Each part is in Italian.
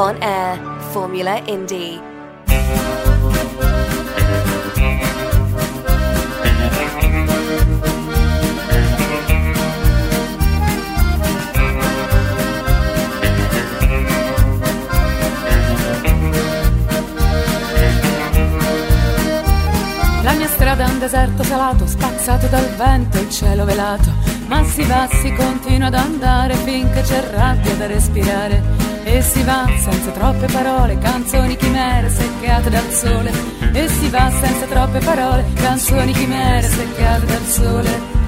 on air, Formula Indie. La mia strada è un deserto salato, spazzato dal vento, il cielo velato. Ma si va, si continua ad andare finché c'è rabbia da respirare. E si va senza troppe parole, canzoni chimere seccate dal sole. E si va senza troppe parole, canzoni chimere seccate dal sole.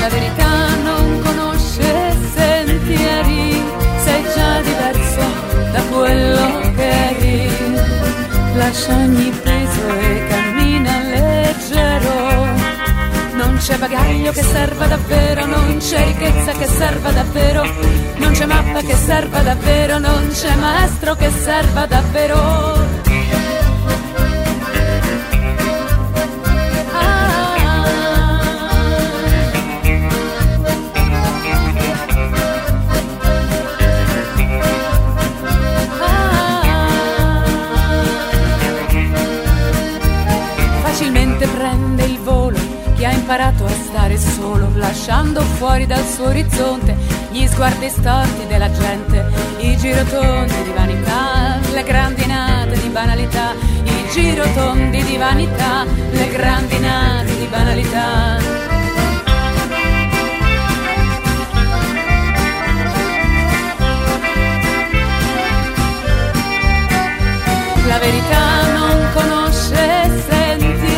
La verità non conosce sentieri, sei già diverso da quello che eri. Lascia ogni peso e cammina c'è bagaglio che serva davvero, non c'è ricchezza che serva davvero, non c'è mappa che serva davvero, non c'è maestro che serva davvero. Imparato a stare solo, lasciando fuori dal suo orizzonte gli sguardi storti della gente, i girotondi di vanità, le grandinate di banalità, i girotondi di vanità, le grandinate di banalità. La verità non conosce già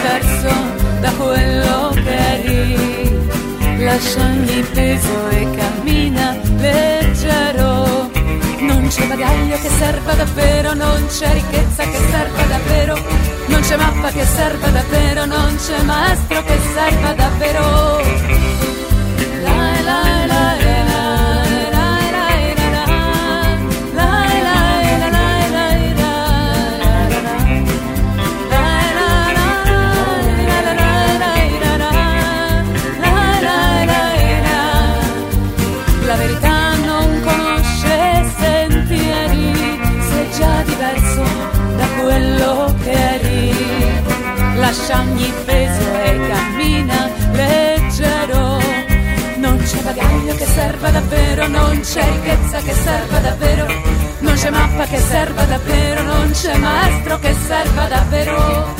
diverso da quello che eri. Lascia ogni peso e cammina leggero. Non c'è bagaglio che serva davvero, non c'è ricchezza che serva davvero, non c'è mappa che serva davvero, non c'è maestro che serva davvero. La, la, la, quello che eri. Lascia ogni peso e cammina leggero. Non c'è bagaglio che serva davvero, non c'è ricchezza che serva davvero, non c'è mappa che serva davvero, non c'è maestro che serva davvero.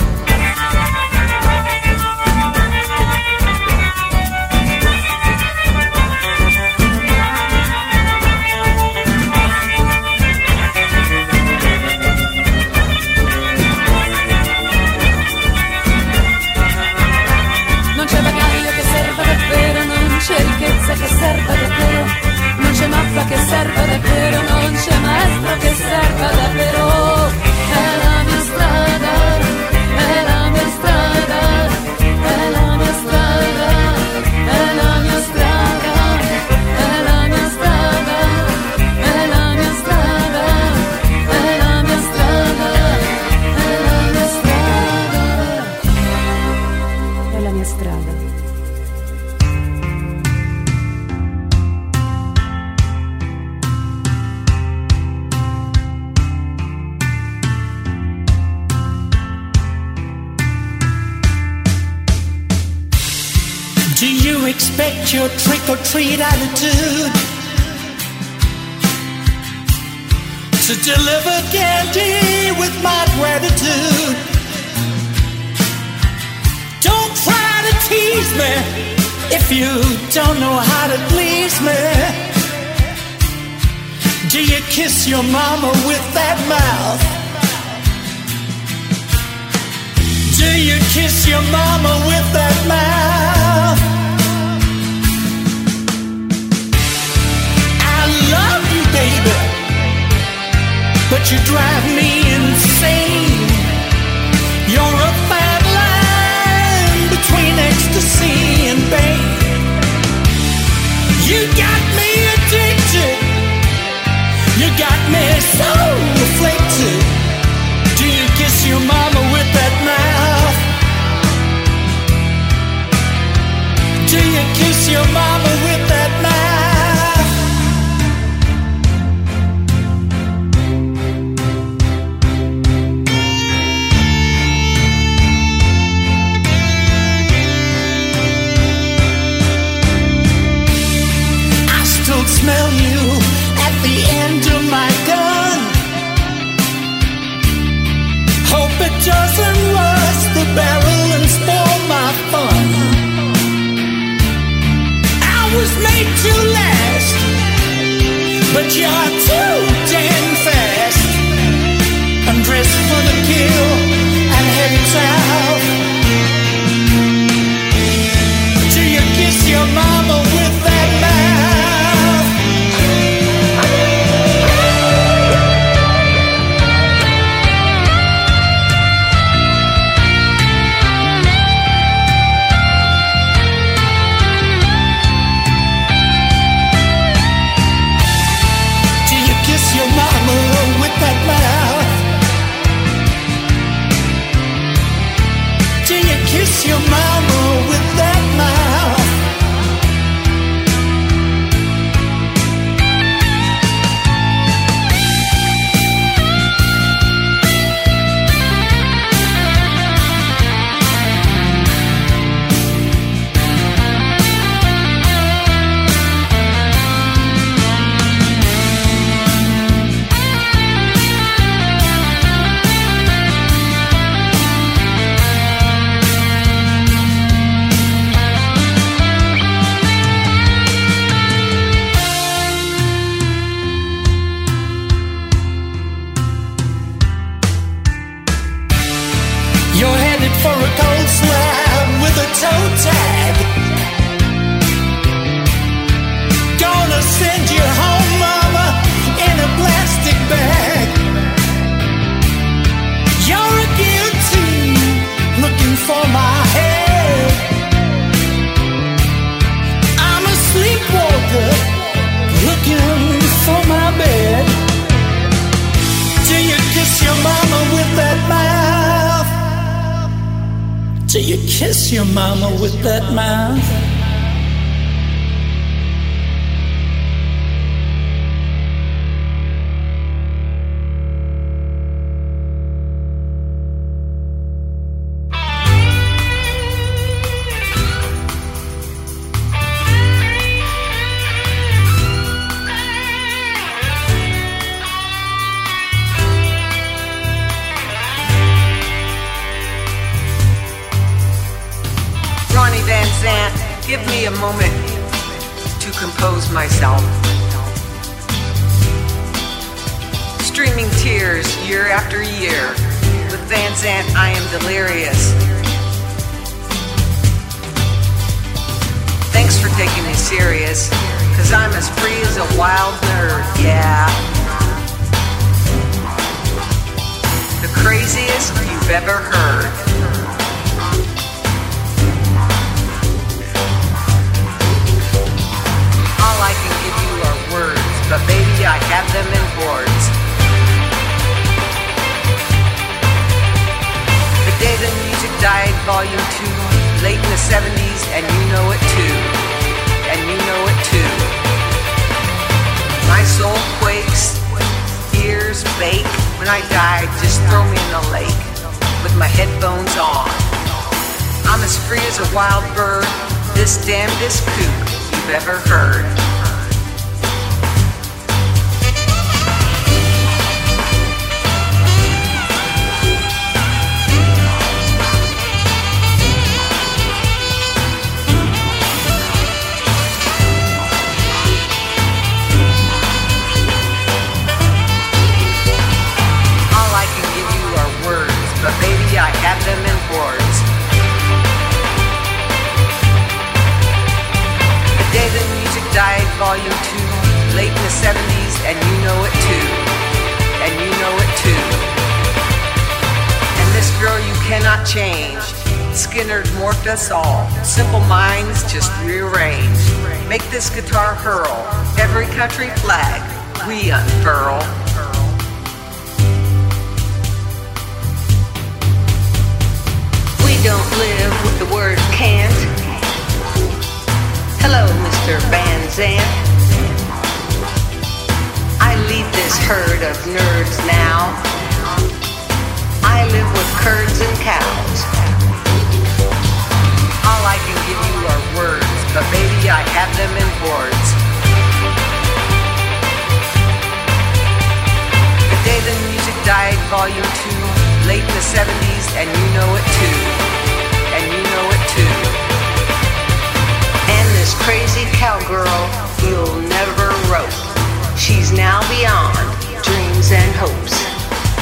Beyond dreams and hopes.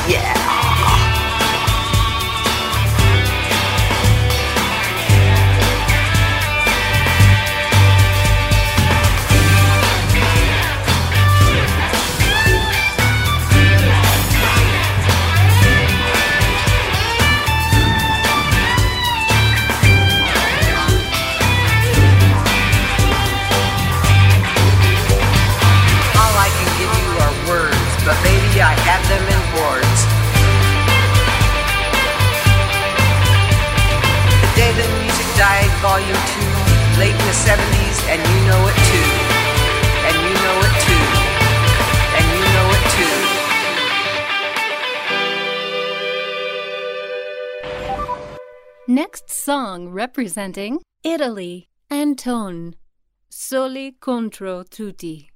Yeah. Volume two, late in the 70s, and you know it too. And you know it too. And you know it too. Next song representing Italy, Antone. Soli contro tutti.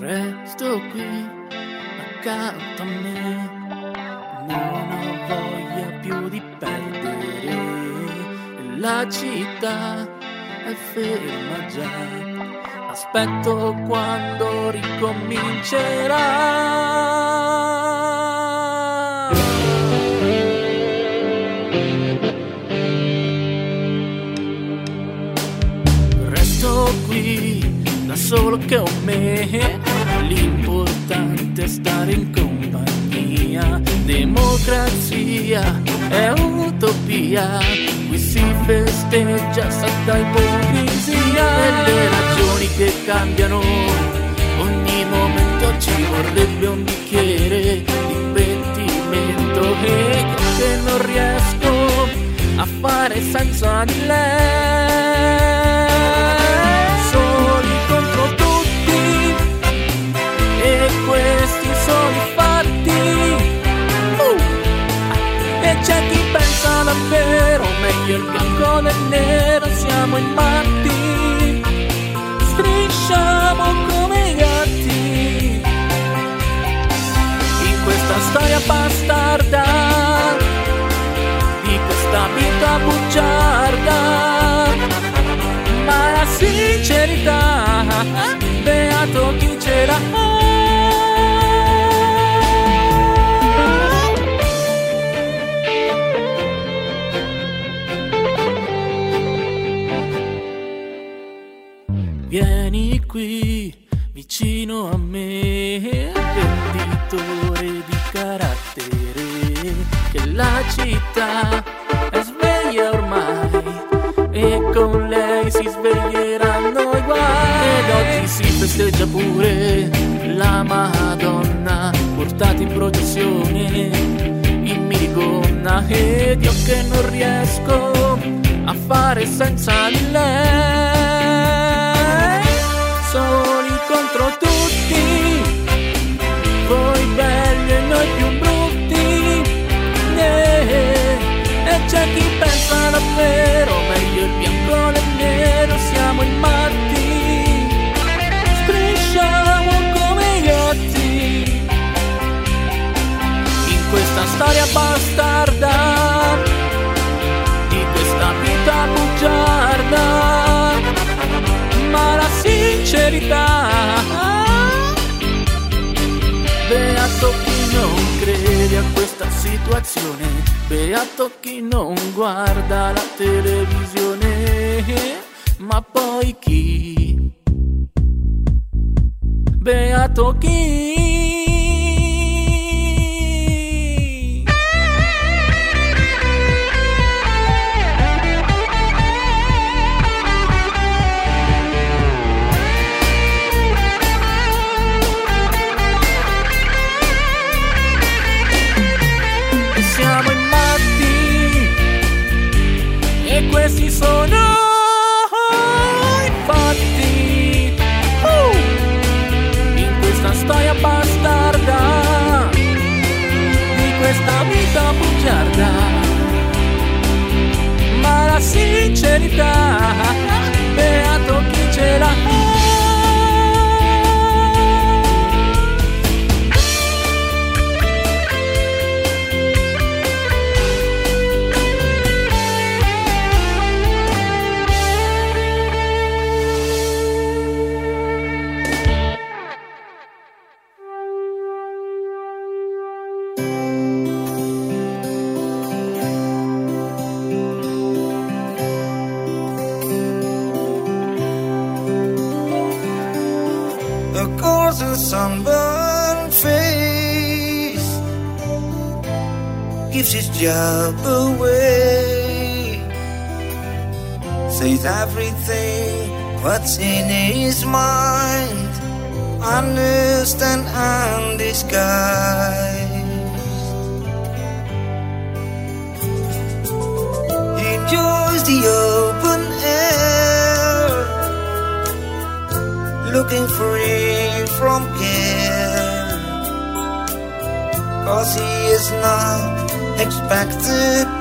Resto qui accanto a me, non La città è ferma già, aspetto quando ricomincerà. Resto qui da solo che ho me. L'importante è stare in compagnia. Democrazia è utopia. Qui si festeggia santa ipocrisia. E le ragioni che cambiano. Ogni momento ci vorrebbe un bicchiere di pentimento. E che non riesco a fare senza di lei. Davvero, meglio il bianco del nero, siamo in matti. Strisciamo come i gatti in questa storia bastarda di questa vita bugiarda. Ma la sincerità, beato chi c'era. Vieni qui vicino a me, venditore di carattere, che la città è sveglia ormai e con lei si sveglieranno i guai. Ed oggi si festeggia pure la Madonna, portata in processione in minigonna ed io che non riesco a fare senza di lei. Soli contro tutti, voi belli e noi più brutti. Yeah. E c'è chi pensa davvero, meglio il bianco del nero, siamo in questa storia bastarda sincerità beato chi non crede a questa situazione beato chi non guarda la televisione ma poi chi? Beato chi? guitarra job away. Says everything what's in his mind. Understand and undisguised. He enjoys the open air, looking free from care. Cause he is not expected.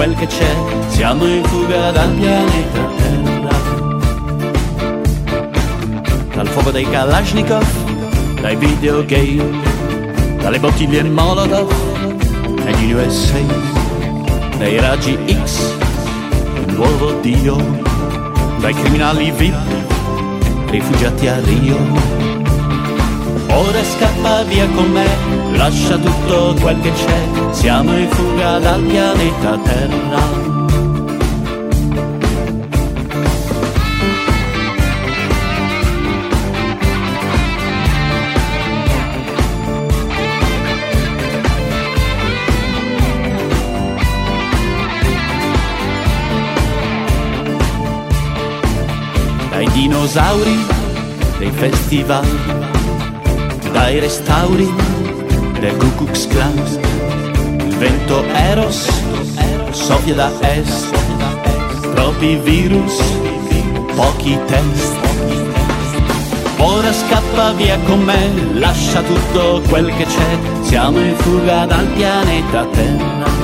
Quel che c'è, siamo in fuga dal pianeta Terra. Dal fuoco dei Kalashnikov, dai videogame, dalle bottiglie Molotov negli USA dai raggi X, il nuovo Dio, dai criminali VIP, rifugiati a Rio. Ora scappa via con me, lascia tutto quel che c'è, siamo in fuga dal pianeta Terra. dinosauri dei festival, dai restauri del Ku Klux Klan. Il vento Eros soffia da est, troppi virus, pochi test. Ora scappa via con me, lascia tutto quel che c'è, siamo in fuga dal pianeta Terra.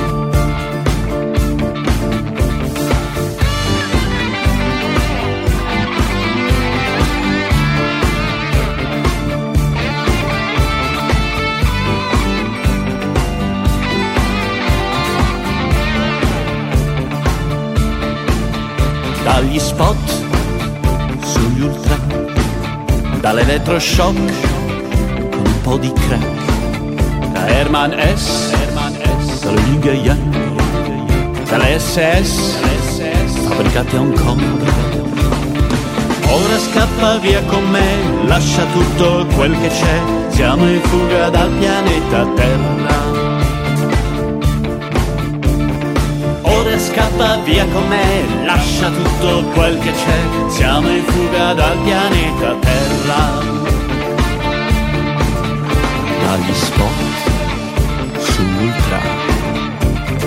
Dagli spot sugli ultra, dall'elettroshock un po' di crack, da Herman S, dallo Yin Yang, dall'SS, fabbricati a Hong Kong. Ora scappa via con me, lascia tutto quel che c'è, siamo in fuga dal pianeta Terra. Scappa via con me, lascia tutto quel che c'è, siamo in fuga dal pianeta Terra. Dagli spot sull'ultra,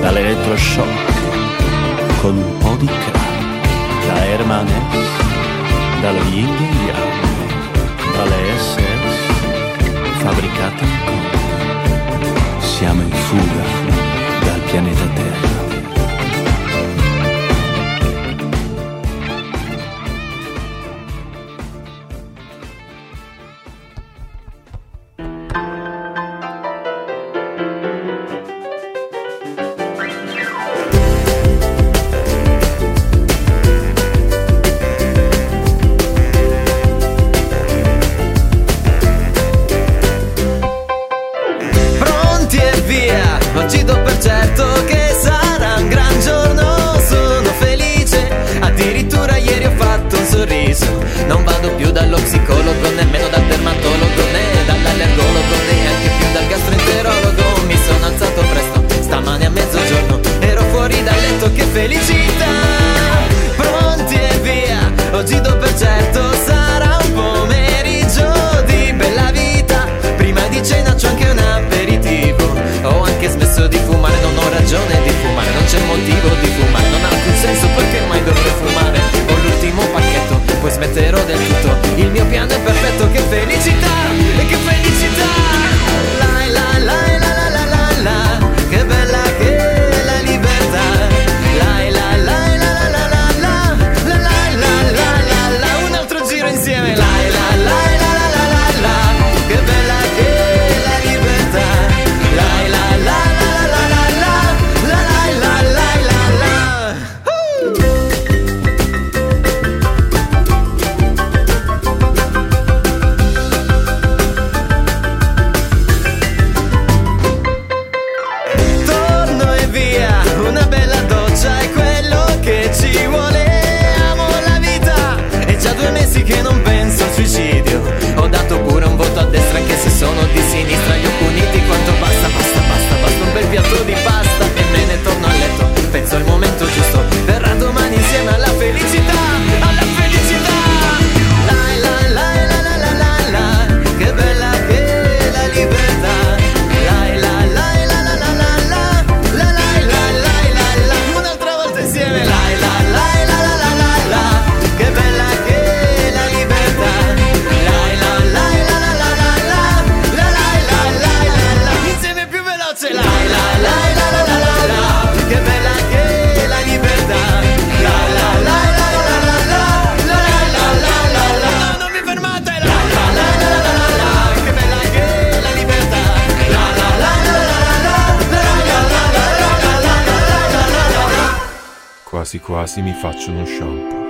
dall'elettroshock con un po' di crack, da Herman S, dallo Yin Yang, dalle SS, fabbricate Kong. Siamo in fuga dal pianeta Terra. Quasi quasi mi faccio uno shampoo.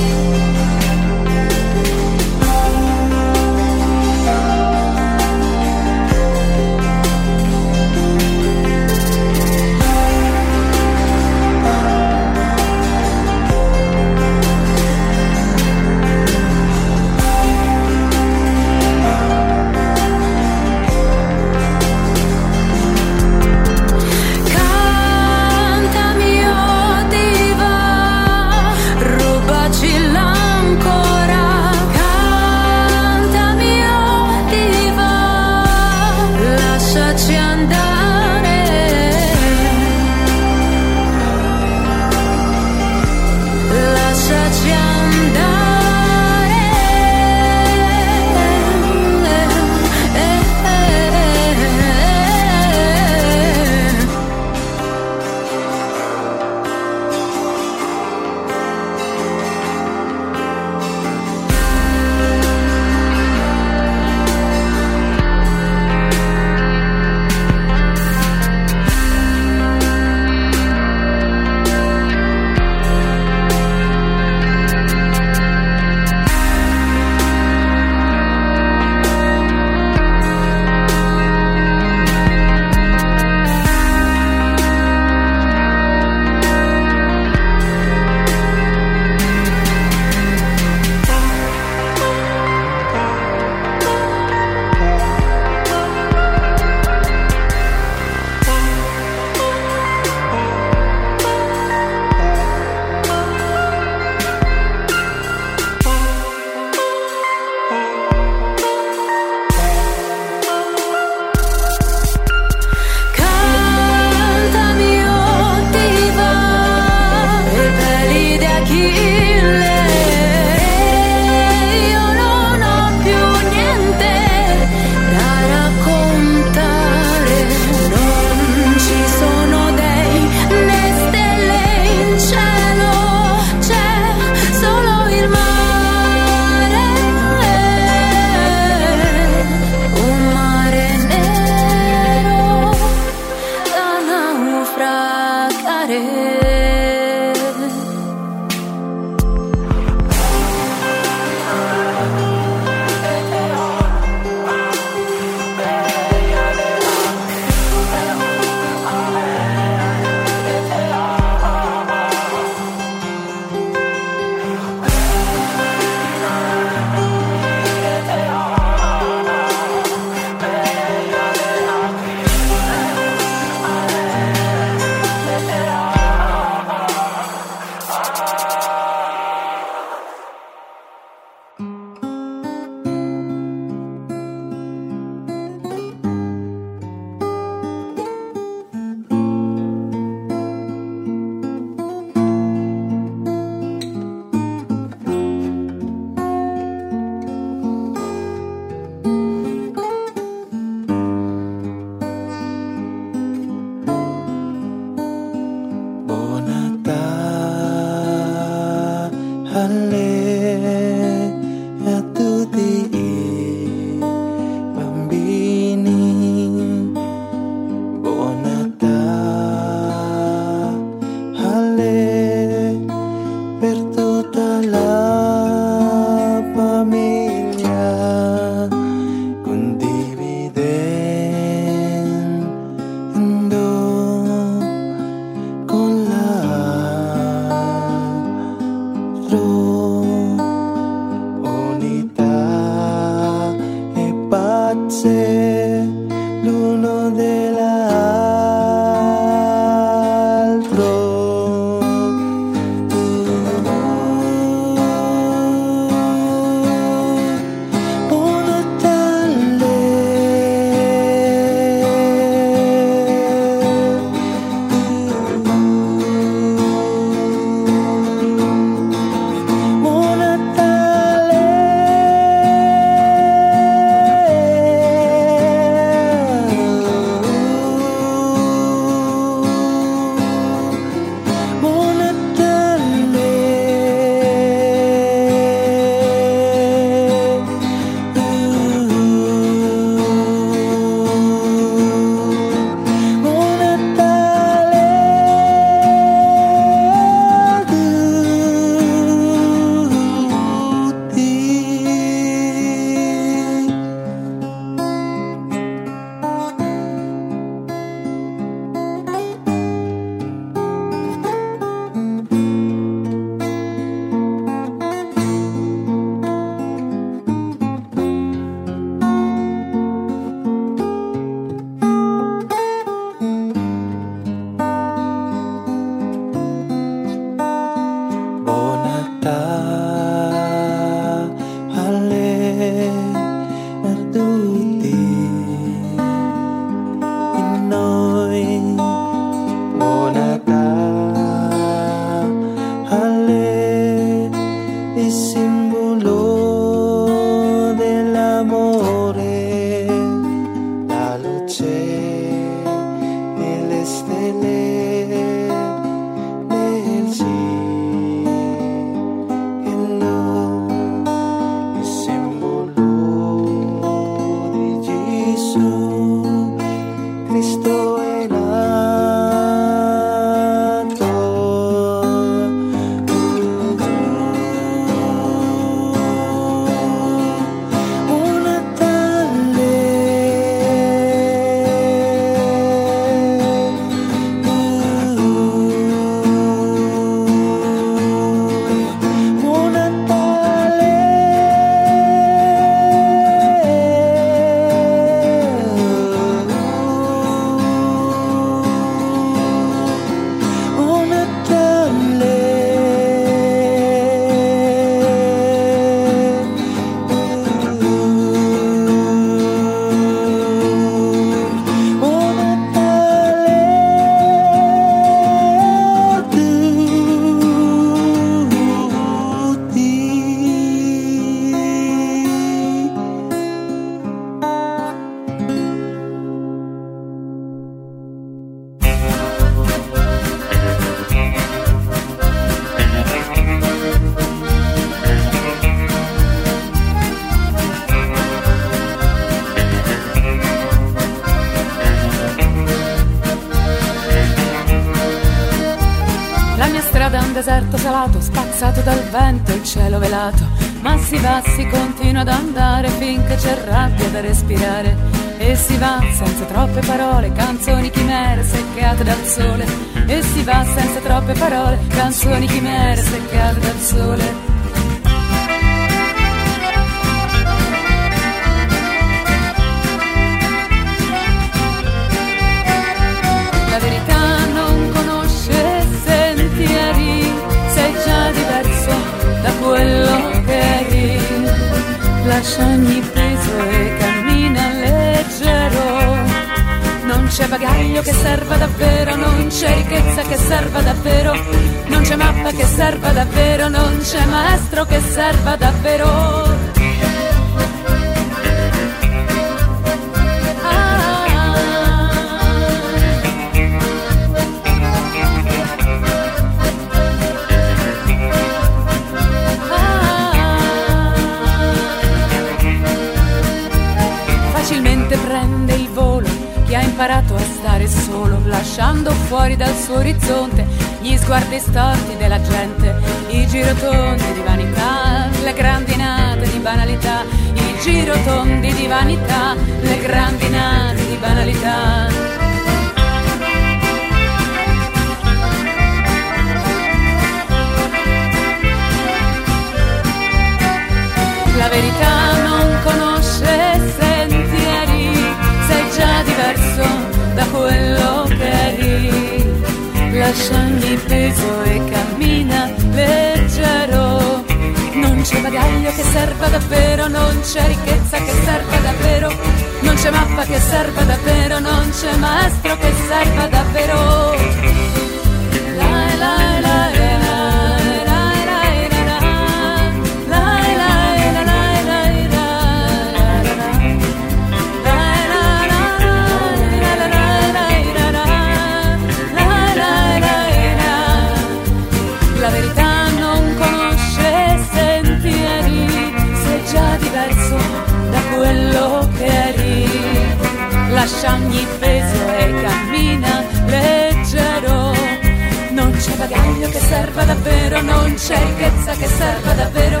Non c'è ricchezza che serva davvero,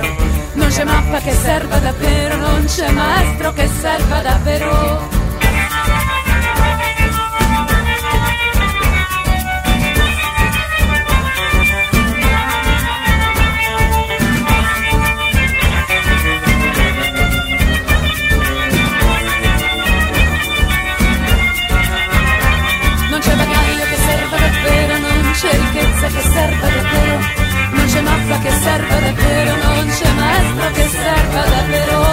non c'è mappa che serva davvero, non c'è maestro che serva davvero. noche más para que estar para pero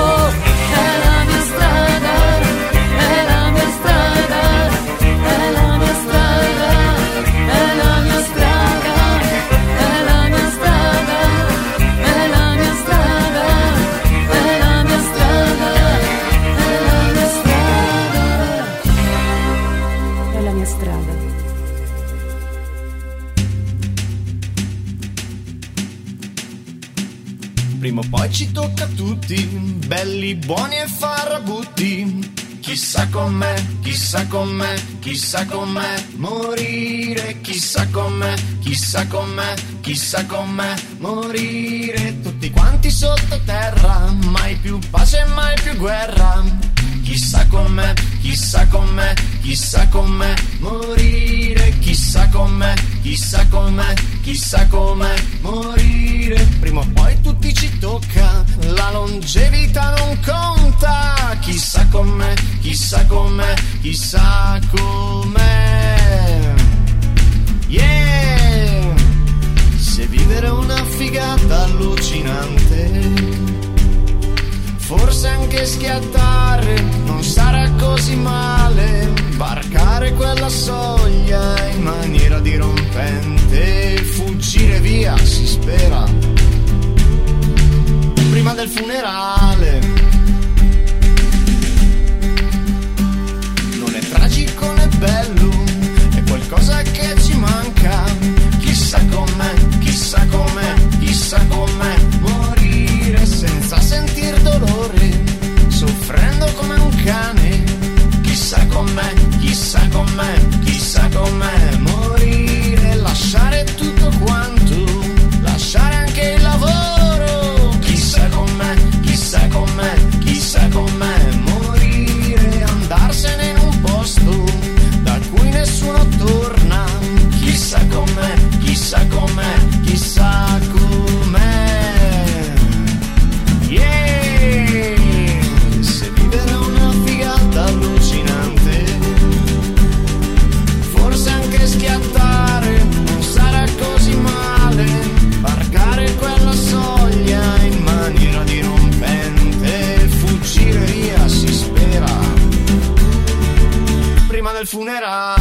buoni e farrabutti. Chissà com'è, chissà com'è, chissà com'è morire, chissà com'è, chissà com'è, chissà com'è morire. Tutti quanti sottoterra, mai più pace, mai più guerra. Chissà com'è, chissà com'è, chissà com'è morire, chissà com'è, chissà com'è, chissà com'è morire. Ci tocca, la longevità non conta. Chissà com'è, chissà com'è, chissà com'è. Yeah! Se vivere una figata allucinante forse anche schiattare non sarà così male, barcare quella soglia in maniera dirompente, fuggire via del funerale. Non è tragico né bello, è qualcosa che ci manca, chissà com'è, chissà com'è, chissà com'è morire senza sentir dolore, soffrendo come un cane. Chissà com'è, chissà com'è, chissà com'è morire, lasciare tutto quanto dobbiamo chissà com'è, chissà com'è, chissà com'è. Yeah! Se vivere una figata allucinante, forse anche schiattare non sarà così male, Barcare quella soglia in maniera dirompente, fuggire via si spera. Prima del funerale.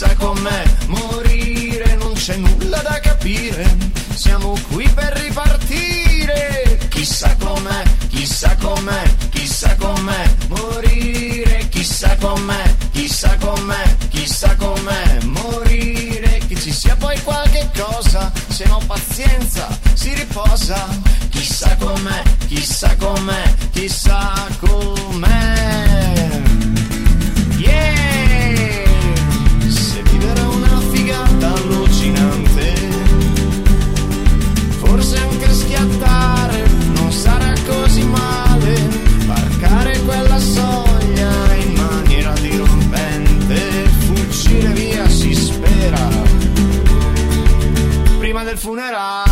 Chissà com'è morire, non c'è nulla da capire, siamo qui per ripartire. Chissà com'è, chissà com'è, chissà com'è morire, chissà com'è, chissà com'è, chissà com'è morire, che ci sia poi qualche cosa, se no pazienza si riposa. Chissà com'è, chissà com'è, chissà com'è. Del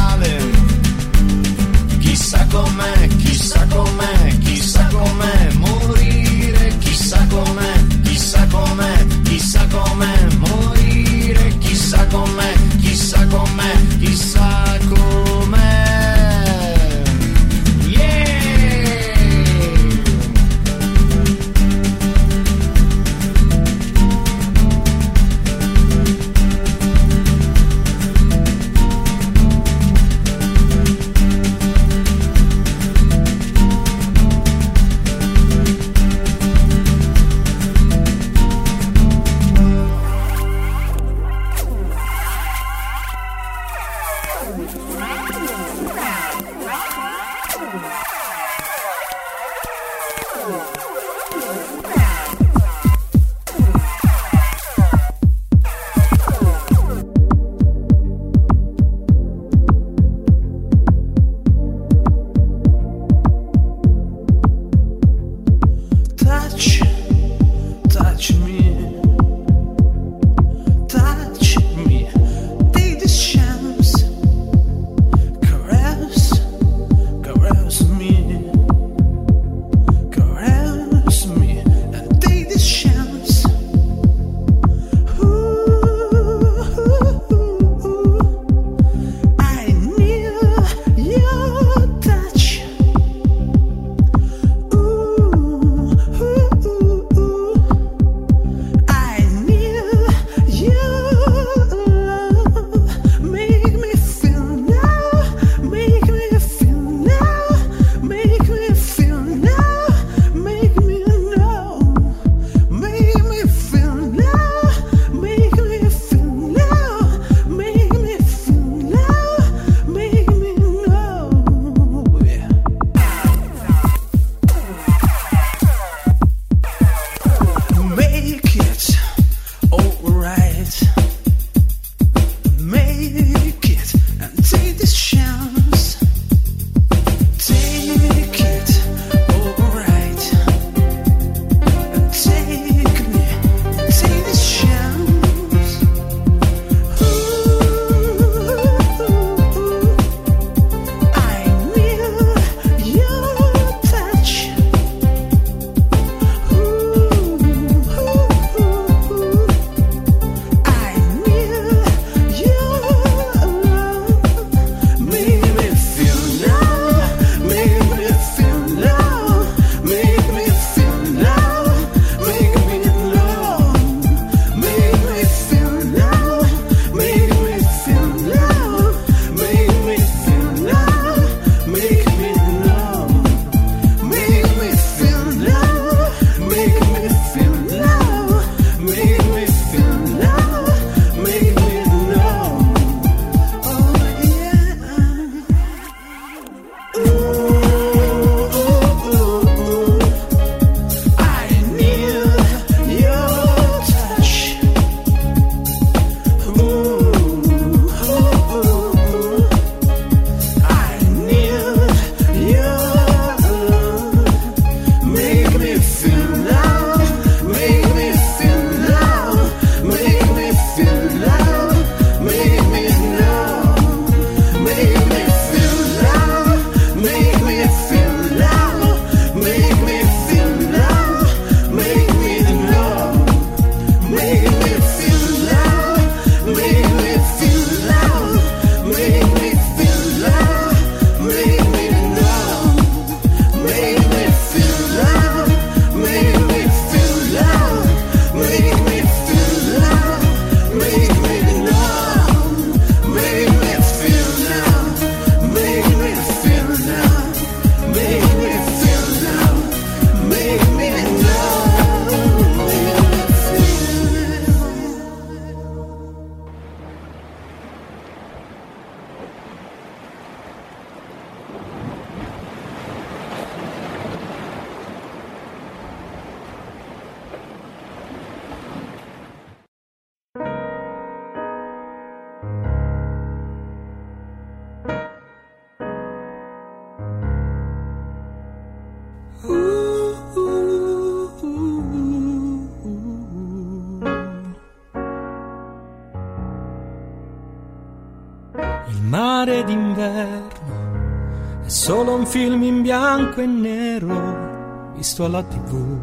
film in bianco e nero visto alla tv.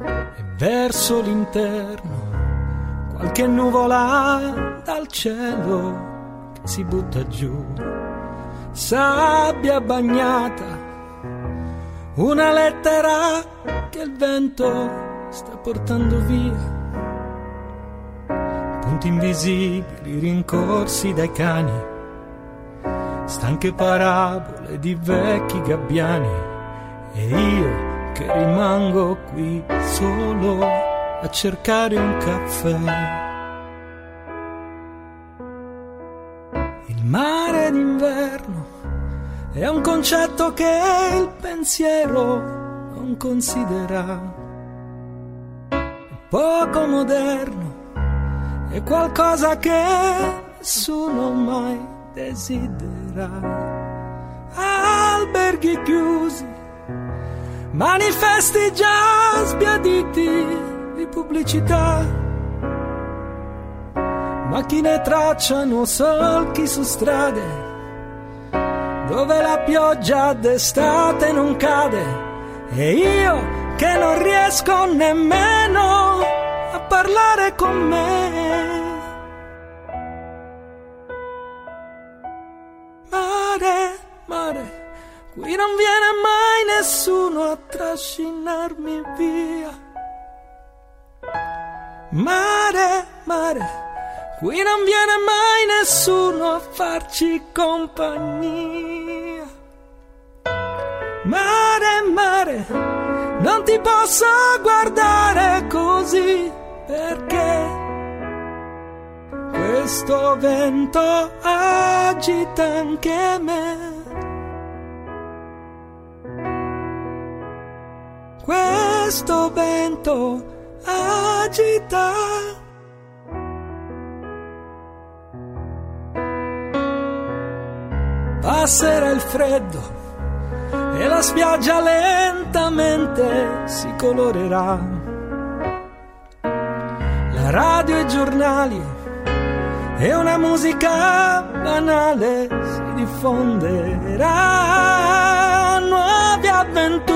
E verso l'interno qualche nuvola dal cielo che si butta giù. Sabbia bagnata, una lettera che il vento sta portando via punti invisibili rincorsi dai cani, stanche parabole di vecchi gabbiani e io che rimango qui solo a cercare un caffè. Il mare d'inverno è un concetto che il pensiero non considera. È poco moderno è qualcosa che nessuno mai desidera. Alberghi chiusi, manifesti già sbiaditi di pubblicità. Macchine tracciano solchi su strade dove la pioggia d'estate non cade e io che non riesco nemmeno a parlare con me. Qui non viene mai nessuno a trascinarmi via. Mare, mare, qui non viene mai nessuno a farci compagnia. Mare, mare, non ti posso guardare così perché questo vento agita anche me. Questo vento agita. Passerà il freddo e la spiaggia lentamente si colorerà radio e giornali e una musica banale si diffonderà nuove avventure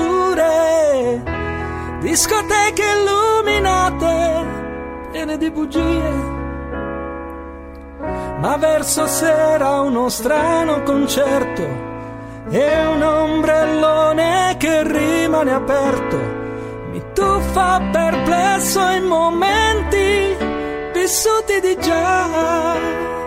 discoteche illuminate piene di bugie ma verso sera uno strano concerto e un ombrellone che rimane aperto mi tuffa perplesso in momenti vissuti di già.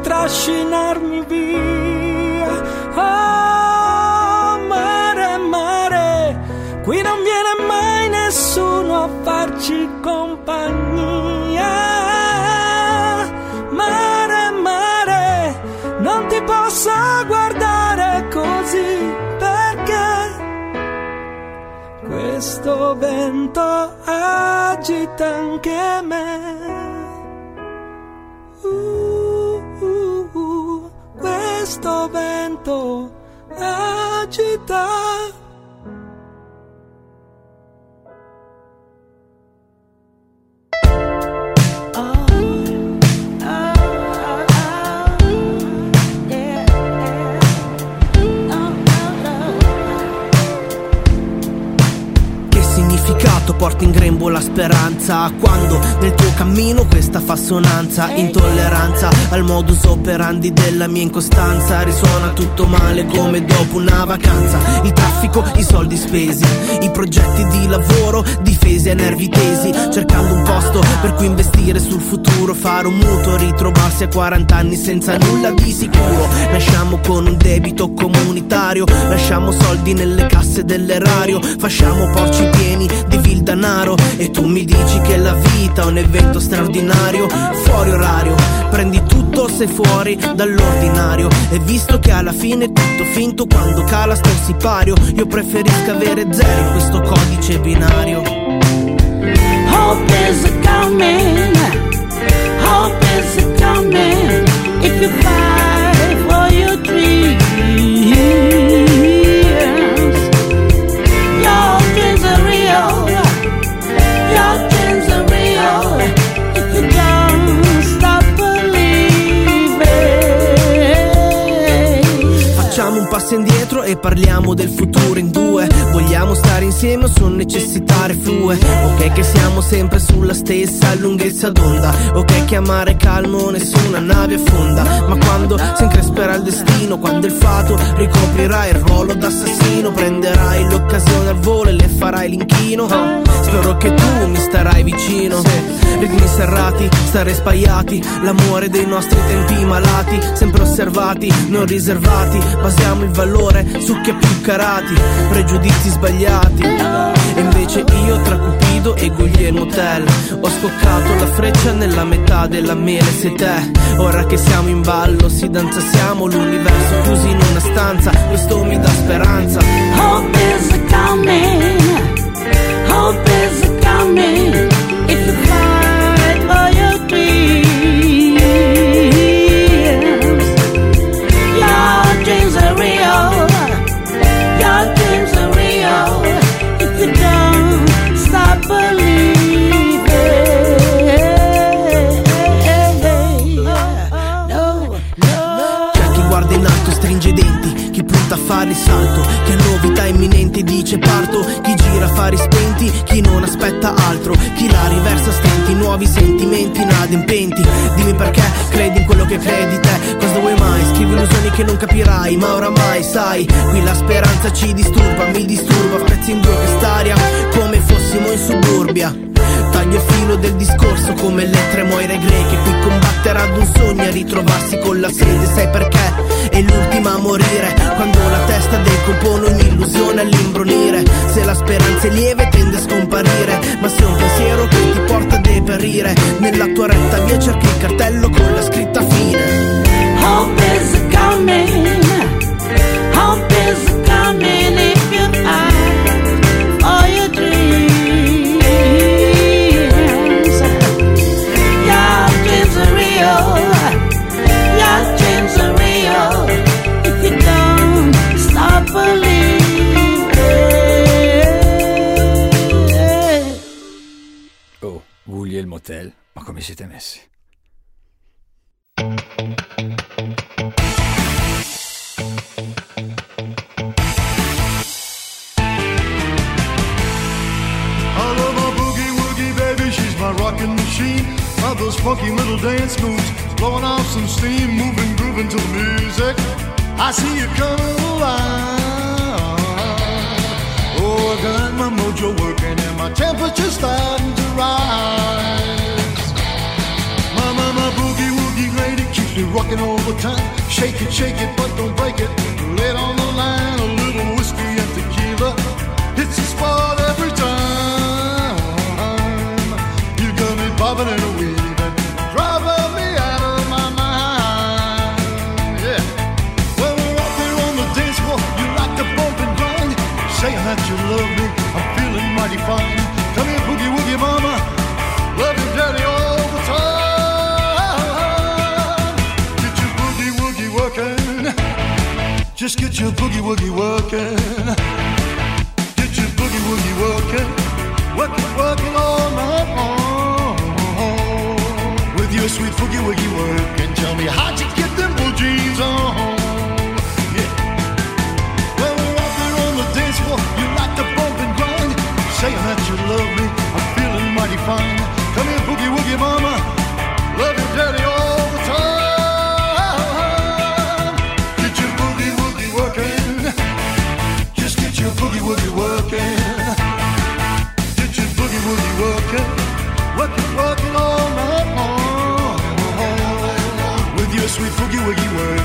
Trascinarmi via. Oh, mare, mare, qui non viene mai nessuno a farci compagnia. posso guardare così perché questo vento agita anche me. Uh, uh, questo vento agita porti in grembo la speranza. Quando nel tuo cammino questa fa sonanza Intolleranza al modus operandi della mia incostanza. Risuona tutto male come dopo una vacanza. Il traffico, i soldi spesi I progetti di lavoro difesi a nervi tesi. Cercando un posto per cui investire sul futuro. Fare un mutuo, ritrovarsi a 40 anni senza nulla di sicuro. Nasciamo con un debito comunitario. Lasciamo soldi nelle casse dell'erario. Facciamo porci pieni di vil danaro E tu mi dici che la vita è un evento straordinario Fuori orario, prendi tutto se fuori dall'ordinario. E visto che alla fine è tutto finto quando cala sto sipario. Io preferisco avere zero in questo codice binario. Hope is coming Hope is coming If you fight for your dreams parliamo del futuro in due. Vogliamo stare insieme o sono necessità reflue Ok che siamo sempre sulla stessa lunghezza d'onda. Ok che amare calmo nessuna nave affonda. Ma quando si incresperà il destino Quando il fato ricoprirà il ruolo d'assassino Prenderai l'occasione al volo e le farai l'inchino. Spero che tu mi starai vicino. Ritmi serrati, stare spaiati L'amore dei nostri tempi malati Sempre osservati, non riservati Basiamo il valore su chi ha più carati Pregiudizi sbagliati E invece io tra Cupido e Guglielmo Tell Ho scoccato la freccia nella metà della mele Sei te, ora che siamo in ballo Si danza, siamo l'universo chiusi in una stanza Questo mi dà speranza Hope is coming. Hope is coming. If you fight punta a fare il salto, ha novità imminenti dice parto, chi gira affari spenti, chi non aspetta altro, chi la riversa stenti, nuovi sentimenti inadempenti. Dimmi perché credi in quello che credi te, cosa vuoi mai? Scrivi illusioni che non capirai, ma oramai sai, qui la speranza ci disturba, mi disturba, spezzi in due quest'aria, come fossimo in suburbia. Taglio il filo del discorso come le tre moire greche. Qui combattere ad un sogno e ritrovarsi con la sede Sai perché? È l'ultima a morire. Quando la testa decompone un'illusione all'imbronire Se la speranza è lieve tende a scomparire. Ma se un pensiero che ti porta a deperire Nella tua retta via cerchi il cartello con la scritta fine. Hope is coming. Hope is coming if you Tell, ma come siete messi? I love my boogie woogie baby, she's my rockin' machine. Love those funky little dance moves, blowing off some steam, moving, grooving to the music. I see you coming alive. I got my mojo working and my temperature's starting to rise. My, my, my boogie woogie lady keeps me rocking all the time. Shake it, shake it, but don't break it. Lay it on the line, a little whiskey and tequila. It's a spot every time. You got me bobbing and weaving, driving saying that you love me. I'm feeling mighty fine. Come here, boogie woogie mama, love you daddy all the time. Get your boogie woogie working. Just get your boogie woogie working. Get your boogie woogie working. Working, working all night long. With your sweet boogie woogie working. Tell me how'd you get them blue jeans on? you love me. I'm feeling mighty fine. Come here, boogie woogie mama. Love you, daddy, all the time. Get your boogie woogie working. Just get your boogie woogie working. Get your boogie woogie working. Working, working all night long. With your sweet boogie woogie working.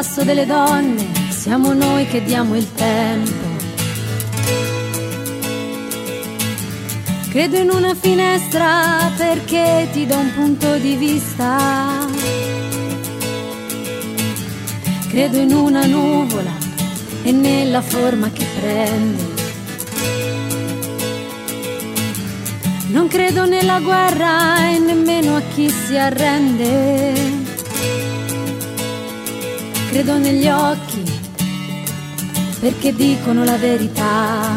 passo delle donne, siamo noi che diamo il tempo. Credo in una finestra perché ti do un punto di vista. Credo in una nuvola e nella forma che prende. Non credo nella guerra e nemmeno a chi si arrende credo negli occhi perché dicono la verità.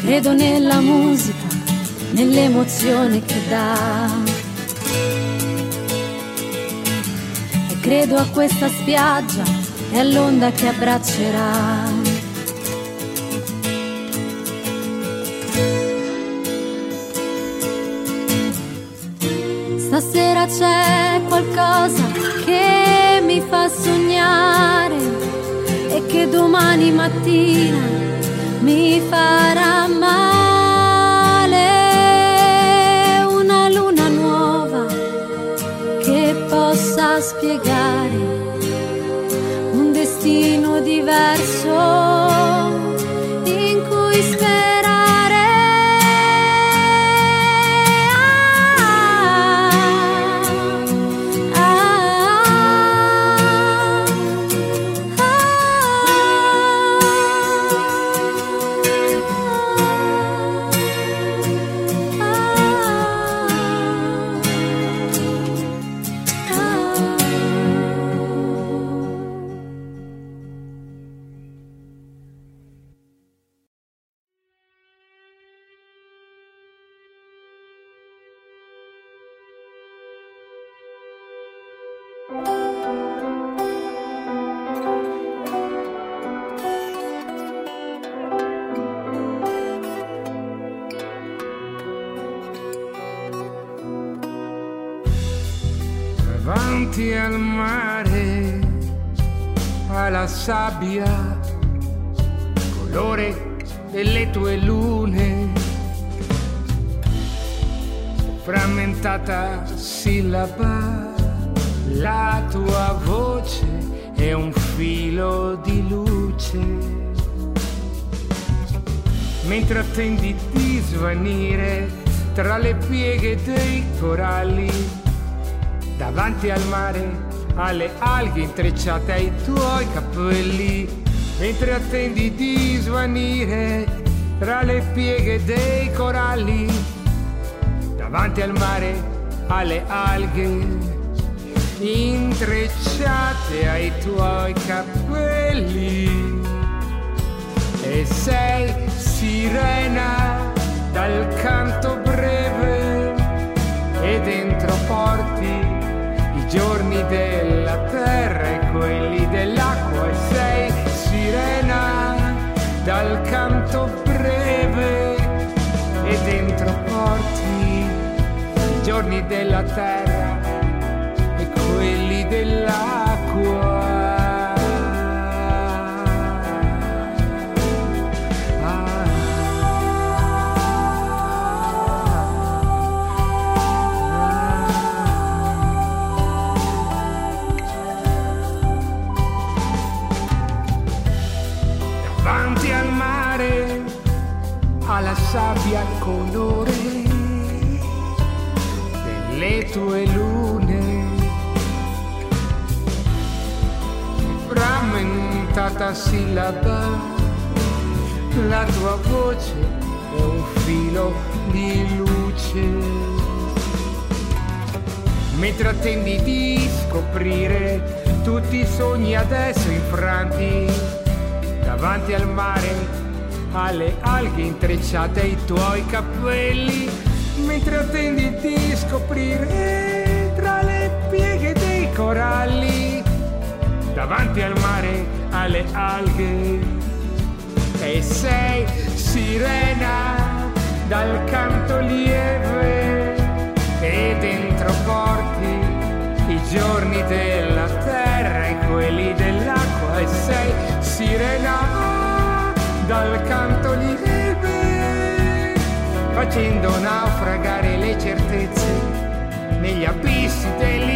Credo nella musica, nell'emozione che dà. E credo a questa spiaggia e all'onda che abbraccerà. Stasera c'è qualcosa che mi fa sognare e che domani mattina mi farà male. Una luna nuova che possa spiegare un destino diverso. Alle alghe intrecciate ai tuoi capelli. E sei sirena dal canto breve e dentro porti giorni della terra e quelli dell'acqua e sei sirena dal canto giorni della terra e quelli dell'acqua. Tue lune, frammentata sillaba, la tua voce è un filo di luce. Mentre attendi di scoprire tutti i sogni adesso infranti davanti al mare alle alghe intrecciate ai tuoi capelli, mentre attendi di scoprire tra le pieghe dei coralli, davanti al mare alle alghe. E sei sirena dal canto lieve e dentro porti i giorni della terra e quelli dell'acqua e sei sirena dal canto lieve, facendo naufragare le certezze negli abissi dell'incanto.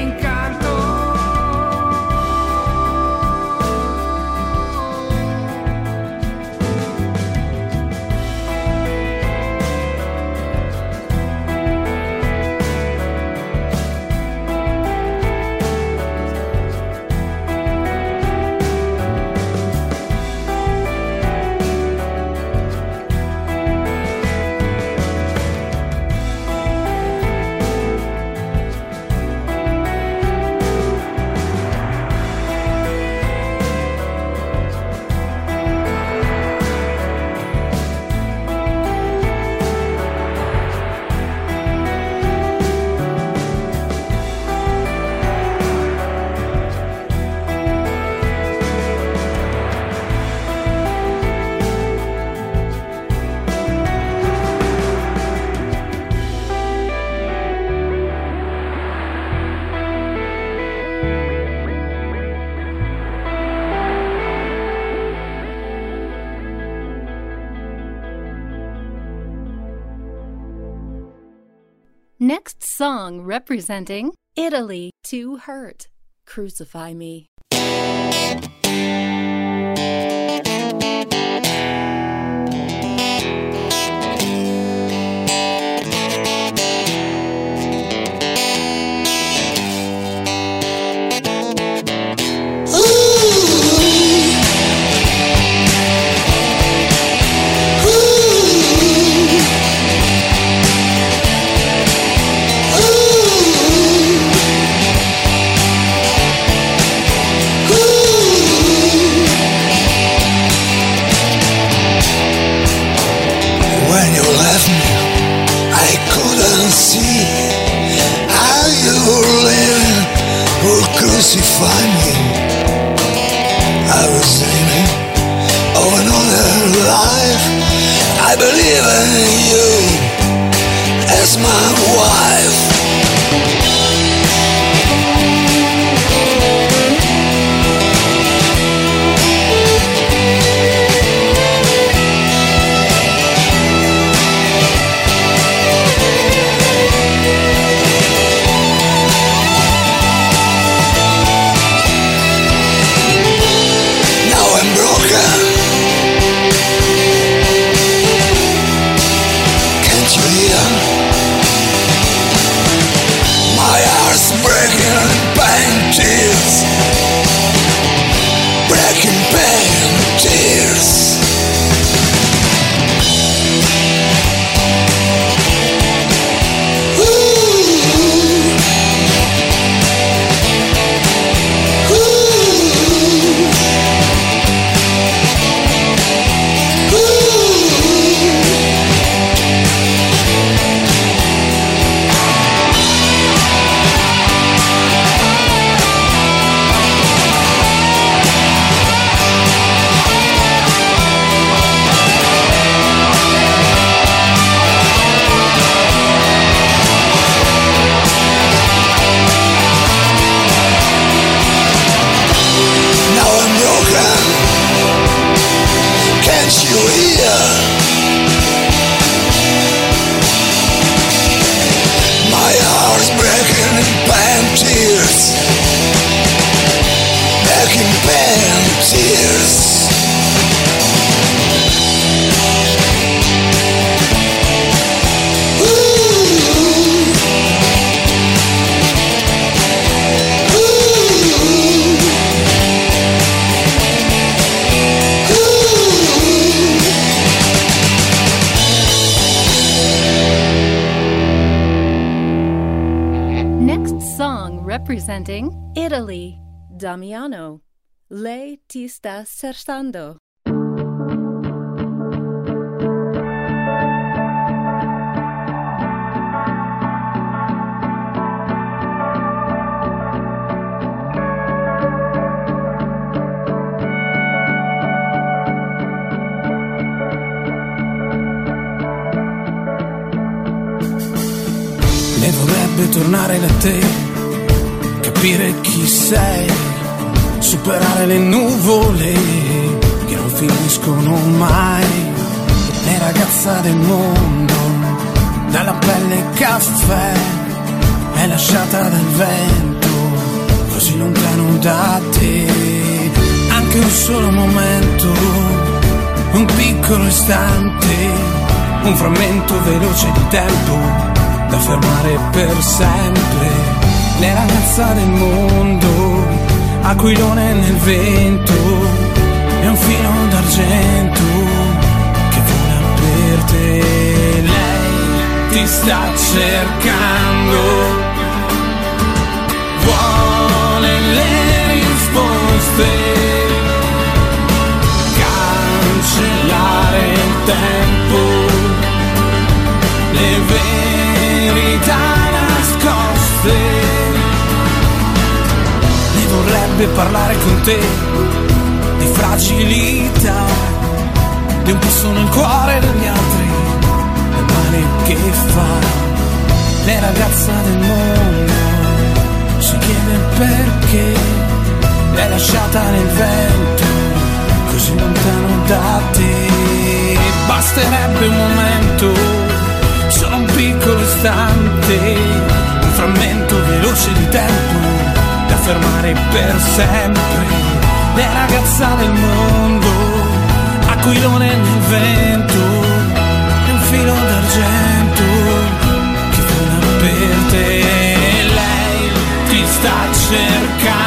Song representing Italy to Hurt. Crucify Me. find me. I will see me. of another life. I believe in you as my wife. Sta vento, così lontano da te. Anche un solo momento, un piccolo istante, un frammento veloce di tempo da fermare per sempre. Le ragazza del mondo, aquilone nel vento, e un filo d'argento che vola per te. Lei ti sta cercando, risposte, cancellare il tempo le verità nascoste. Lei vorrebbe parlare con te di fragilità, di un posto nel cuore degli altri, del male che fa. Lei ragazza del mondo si chiede perché l'hai lasciata nel vento, così lontano da te. Basterebbe un momento solo un piccolo istante, un frammento veloce di tempo da fermare per sempre. Le ragazza del mondo, aquilone nel vento, e un filo d'argento che vola per te. Lei ti sta cercando.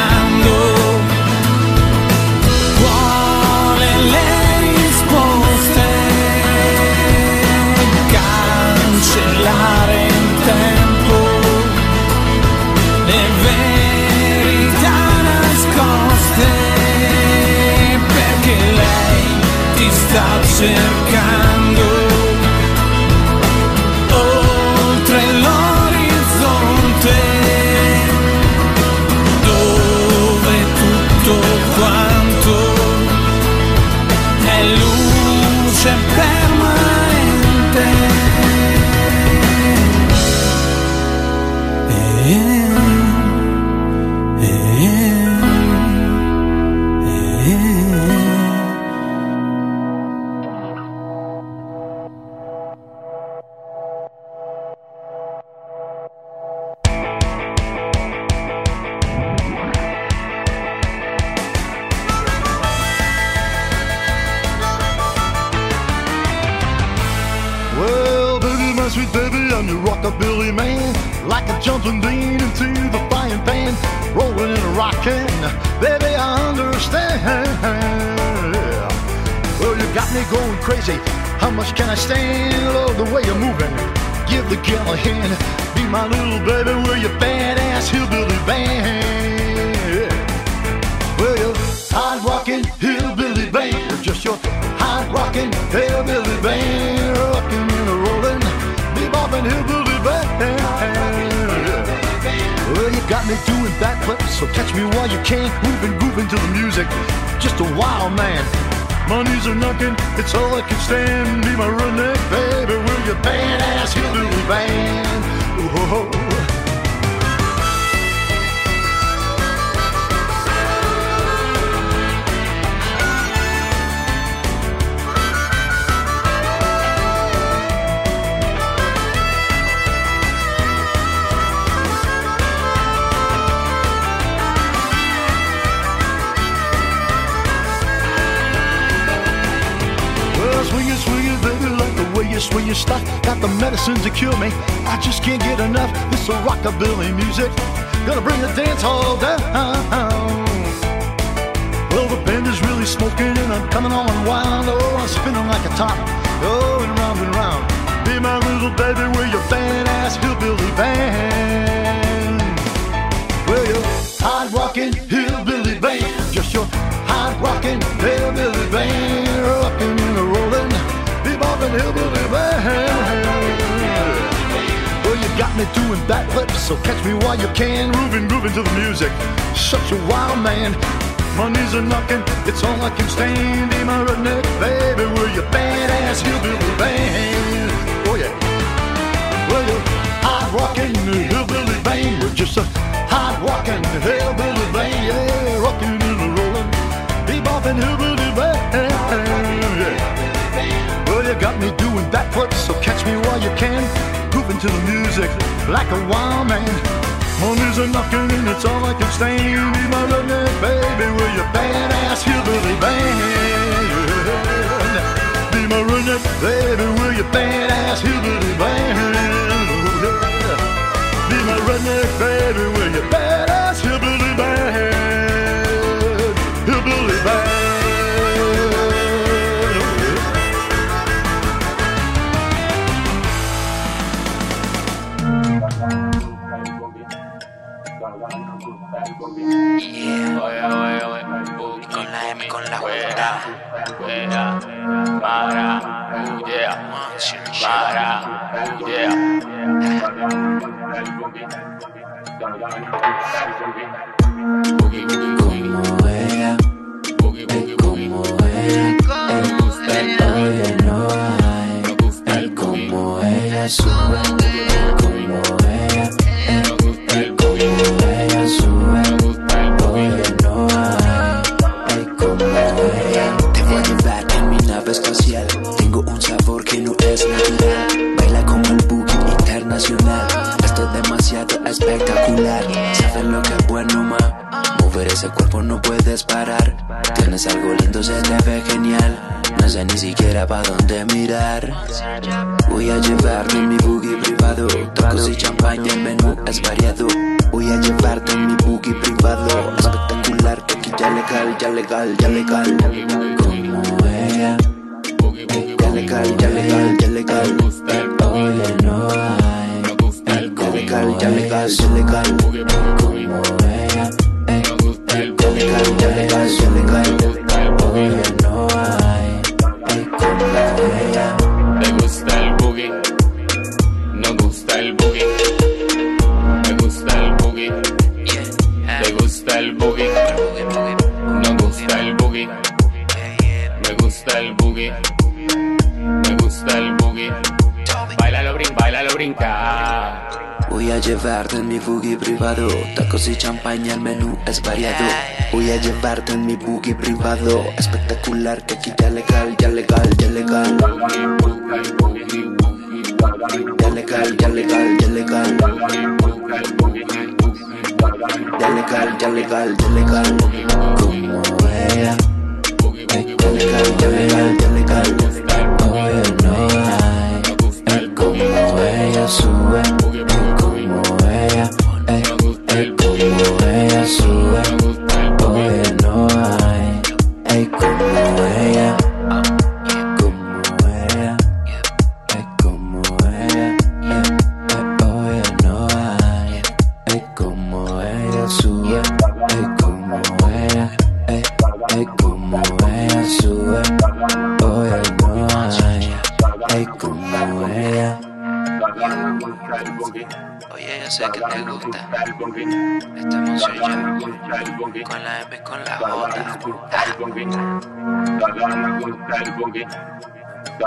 espectacular que aquí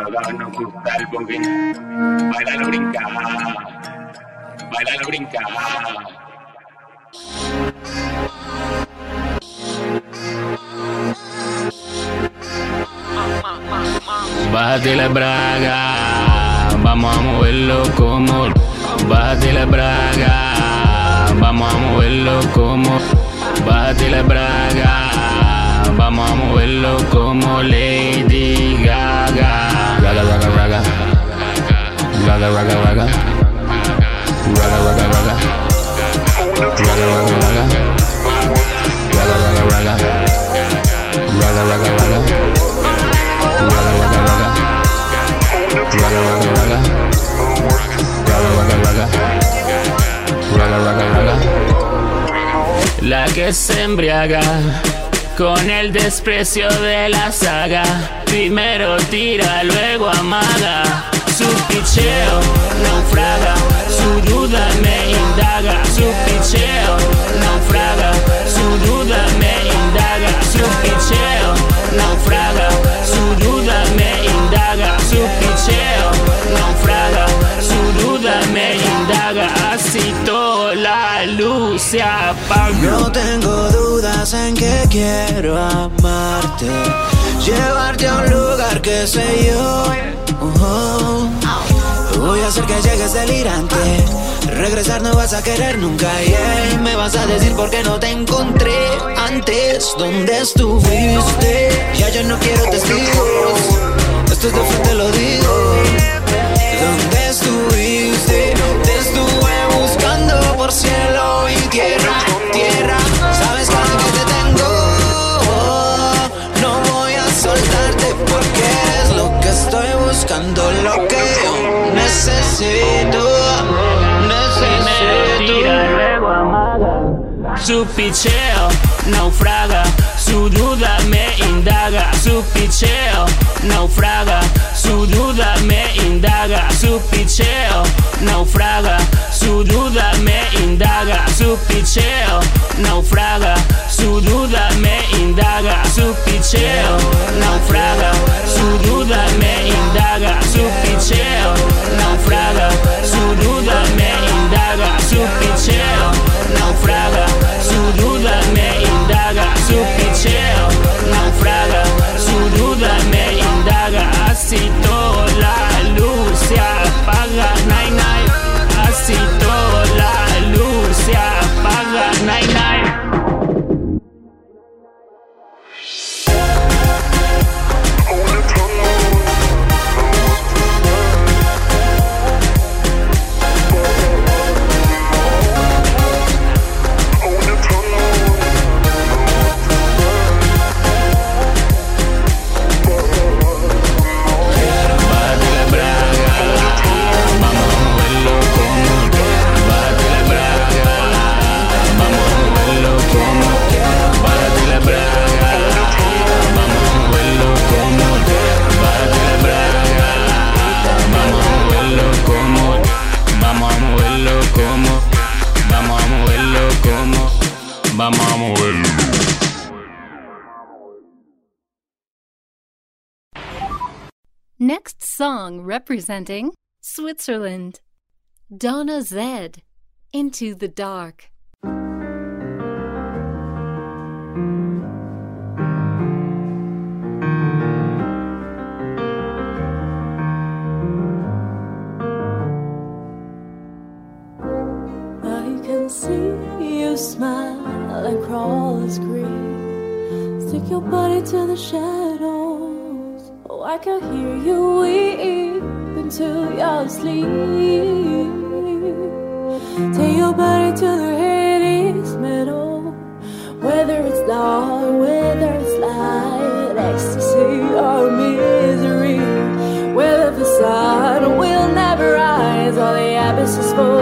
Ahora nos brinca. Bájate la braga, vamos a moverlo como. Bájate la braga, vamos a moverlo como. Bájate la braga, vamos a moverlo como lady. Raga. La que se embriaga con el desprecio de la saga. Primero tira, luego amaga. Su picheo naufraga, su duda me indaga. Su picheo naufraga, su duda me indaga. Su picheo naufraga, su duda me indaga. Su picheo naufraga, su duda me indaga. Así toda la luz se apaga. No tengo dudas en que quiero amarte, llevarte a un lugar que sé yo. Voy a hacer que llegues delirante. Regresar no vas a querer nunca y me vas a decir por qué no te encontré antes. ¿Dónde estuviste? Ya yo no quiero testigos. Esto es de frente lo digo. ¿Dónde estuviste? Te estuve buscando por cielo y tierra, necesito. Necesito. Su picheo naufraga, su duda me indaga. Su picheo naufraga, su duda me indaga. Su picheo naufraga, su duda me indaga. Su picheo naufraga, su duda me indaga. Su picheo naufraga, su duda me indaga. Su picheo naufraga, su duda me moverlo. Next song representing Switzerland. Donna Zed, Into the Dark. I can see you smile and crawl and scream. Stick your body to the shadows. Oh, I can hear you weep into your sleep. Take your body to the Hades meadow. Whether it's dark, whether it's light, ecstasy or misery. Whether the sun will never rise or the abyss is full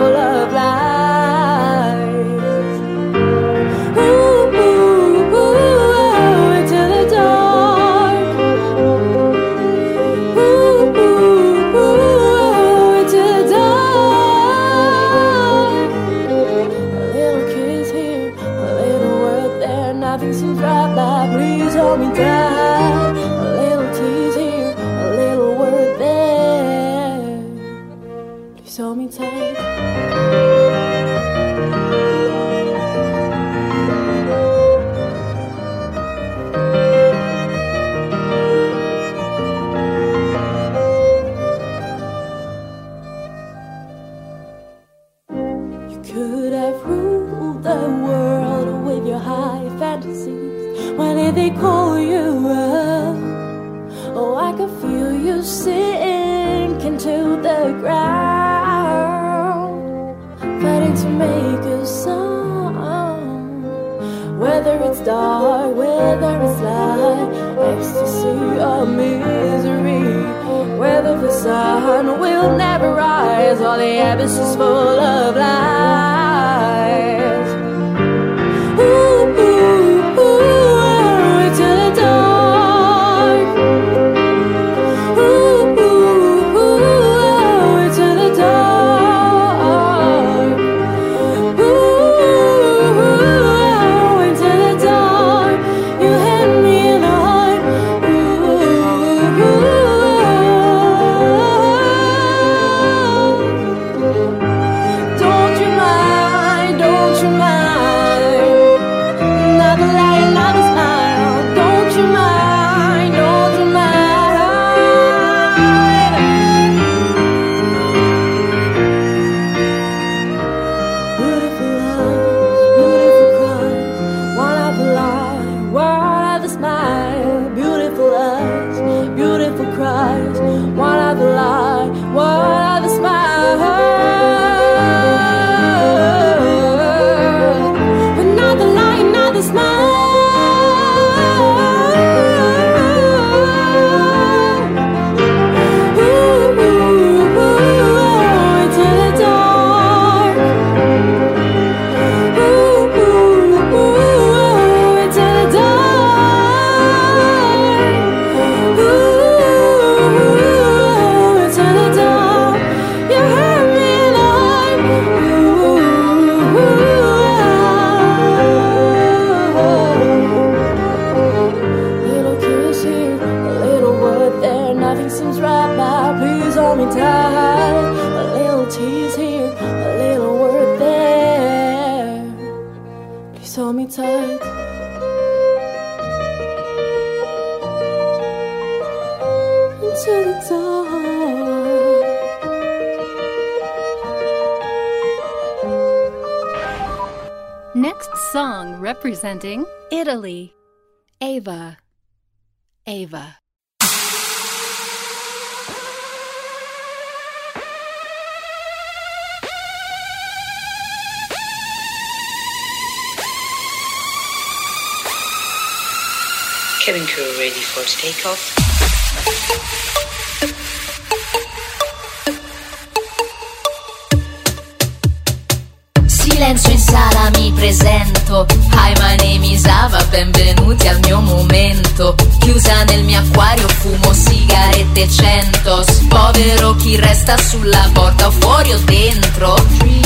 Silenzio in sala mi presento. Hi my name is Ava Benvenuti al mio momento. Chiusa nel mio acquario fumo sigarette cento. Povero chi resta sulla porta o fuori o dentro. Three.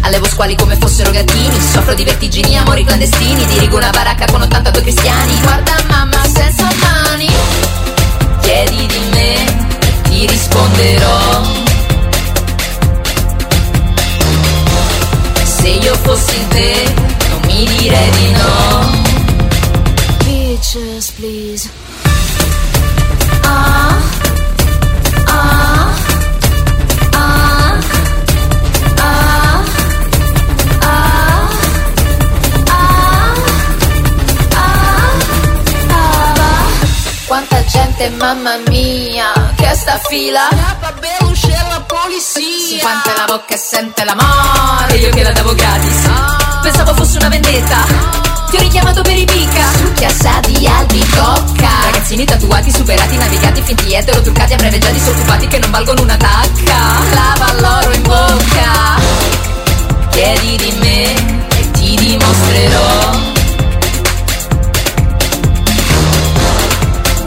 Allevo squali come fossero gattini. Soffro di vertigini, amori clandestini. Dirigo una baracca con 82 cristiani. Guarda mamma senza mani Chiedi di me Ti risponderò Se io fossi te, non mi direi di no. Gente, mamma mia, che sta fila. Cabelo cheira a polizia. Si quanta la bocca e sente l'amore. Io che la davo gratis. Pensavo fosse una vendetta. Ti ho richiamato per i pica. Succhi assati, albicocca. Ragazzini tatuati, superati, navigati Finti etero, truccati, a breve già disoccupati Che non valgono una tacca. Lava l'oro in bocca. Chiedi di me E ti dimostrerò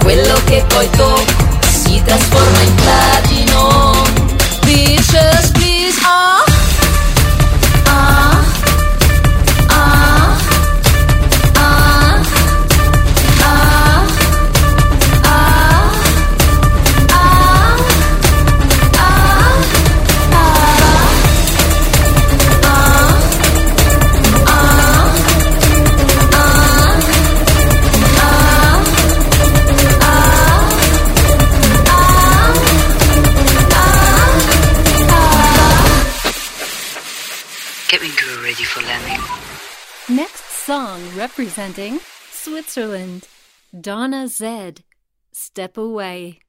Quello che poi tocco Si trasforma in platino. Bitches, representing Switzerland. Donna Zed. Step Away.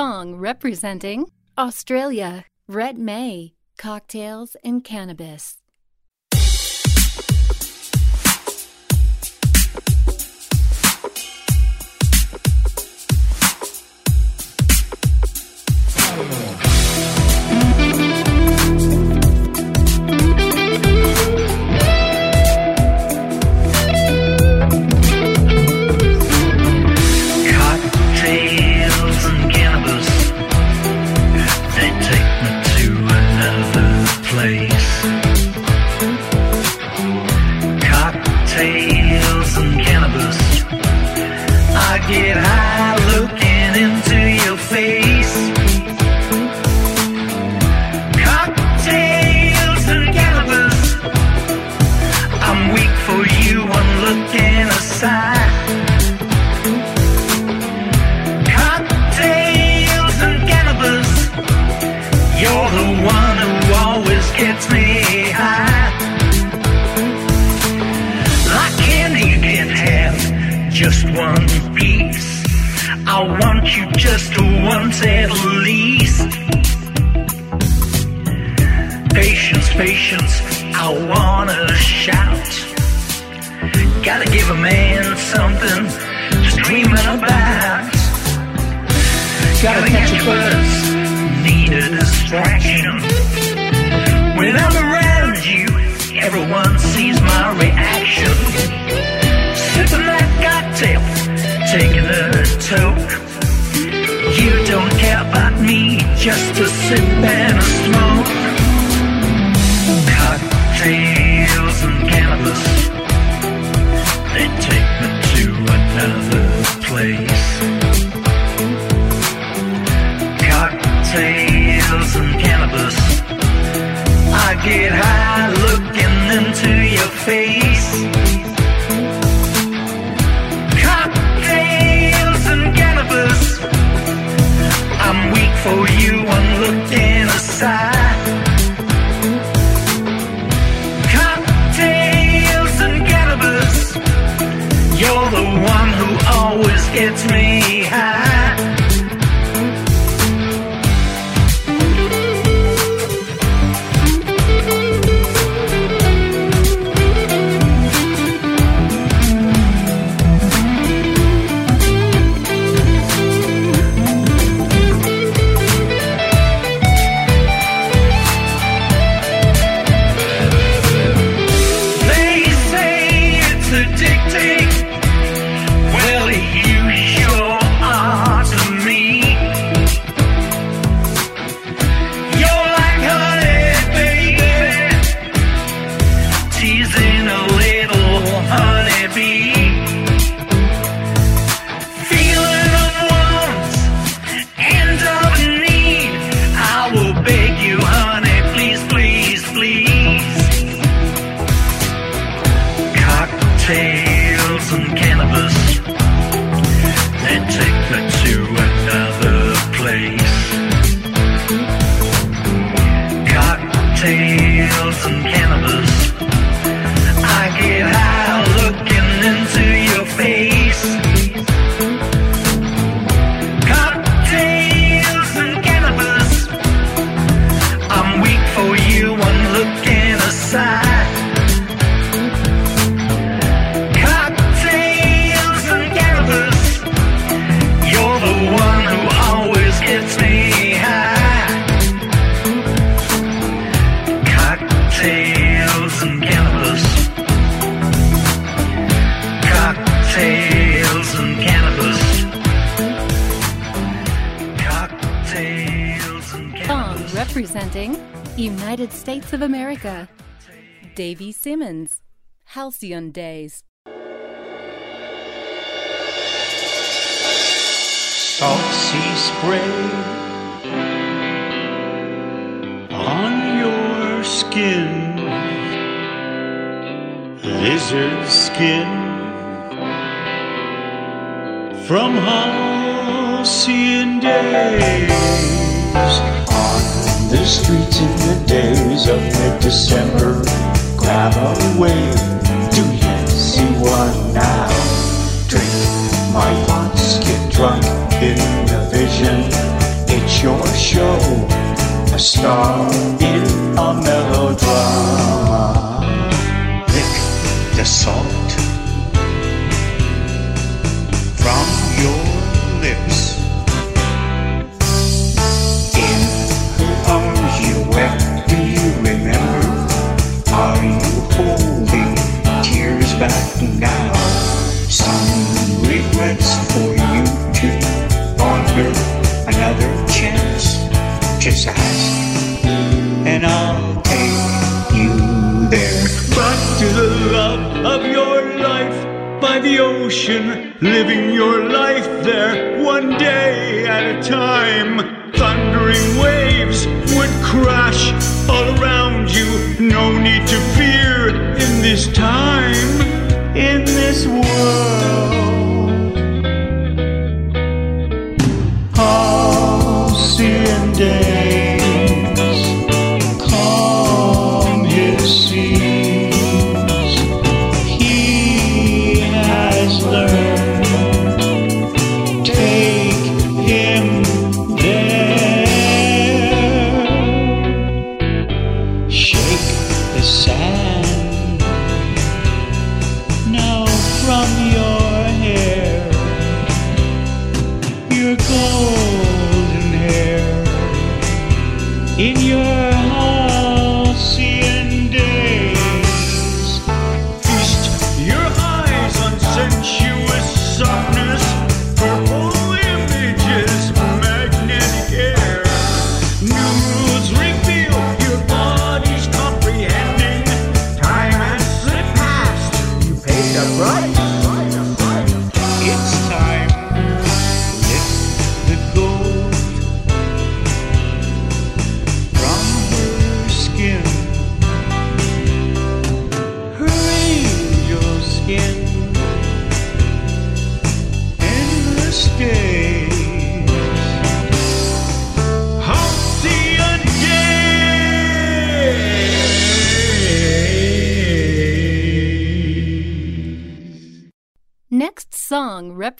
song representing Australia, Red May, cocktails and cannabis. once at least. Patience, patience, I wanna shout. Gotta give a man something to dream about. Gotta catch a buzz, need a distraction. When I'm around you, everyone sees my reaction. Sipping that cocktail, taking a toke you don't care about me, just a sip and a smoke. Cocktails and cannabis, they take me to another place. Cocktails and cannabis, I get high looking into your face. it's me.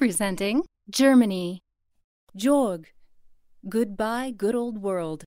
Representing Germany. Jorg. Goodbye, good old world.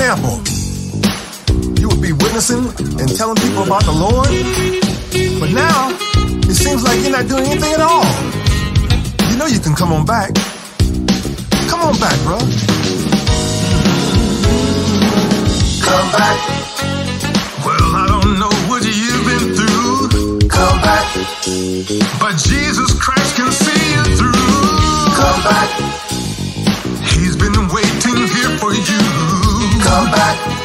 example, you would be witnessing and telling people about the Lord, but now it seems like you're not doing anything at all. You know you can come on back. Come on back, bro. Come back. Well, I don't know what you've been through. Come back. But Jesus Christ can see you through. Come back. He's been waiting here for you come back.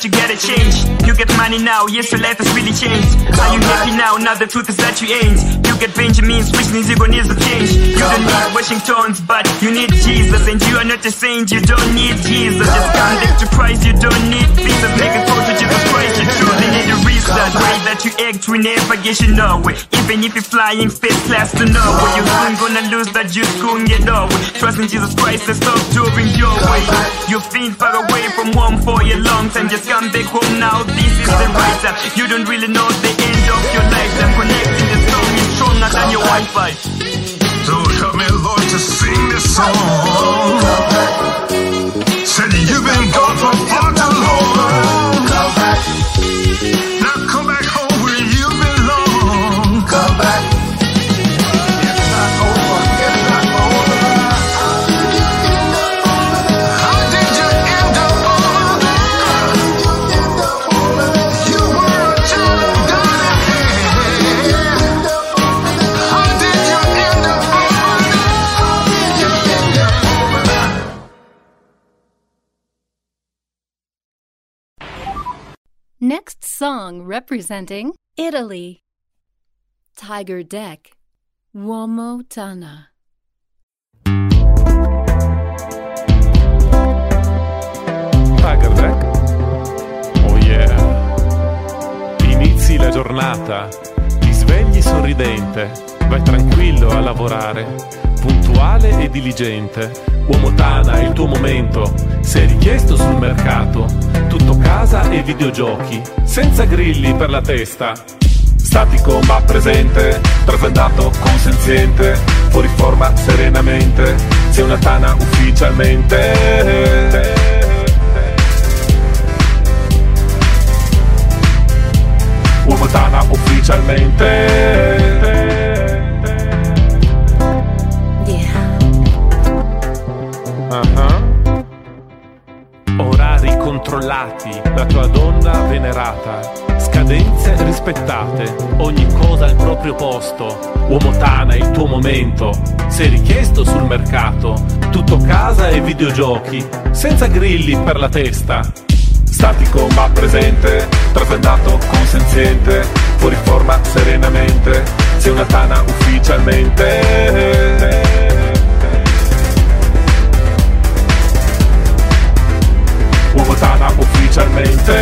That you gotta change. You get money now, yes, your life has really changed. Are you happy now? Now the truth is that you ain't. You get Benjamins, which means you're gonna need to change. You don't need Washingtons, but you need Jesus. And you are not a saint, you don't need Jesus. Just come back to Christ, you don't need visas. Make a call to Jesus Christ, you truly need a reason. Way that you act, we never get you nowhere. Even if you're flying first class to nowhere, you're soon gonna lose that you couldn't get over. Trust in Jesus Christ and stop doing your way. You've been far away from home for a long time. Just come back home now. This is the right time. You don't really know the end of your lifetime. Connecting the song is stronger than your Wi-Fi. So help me, Lord, to sing this song. Said you've been gone for far too long. Song representing Italy. Tiger Deck, Uomo Tana. Tiger Deck. Oh yeah. Inizi la giornata, ti svegli sorridente, vai tranquillo a lavorare, puntuale e diligente. Uomo Tana è il tuo momento, sei richiesto sul mercato, tutto casa e videogiochi, senza grilli per la testa. Statico ma presente, trasandato consenziente, fuori forma serenamente, sei una tana ufficialmente. Uomo Tana ufficialmente. Ah-ah. Orari controllati, la tua donna venerata, scadenze rispettate, ogni cosa al proprio posto. Uomo Tana il tuo momento, sei richiesto sul mercato, tutto casa e videogiochi, senza grilli per la testa. Statico ma presente, trasandato consenziente, fuori forma serenamente, sei una tana ufficialmente. Uomo tana ufficialmente.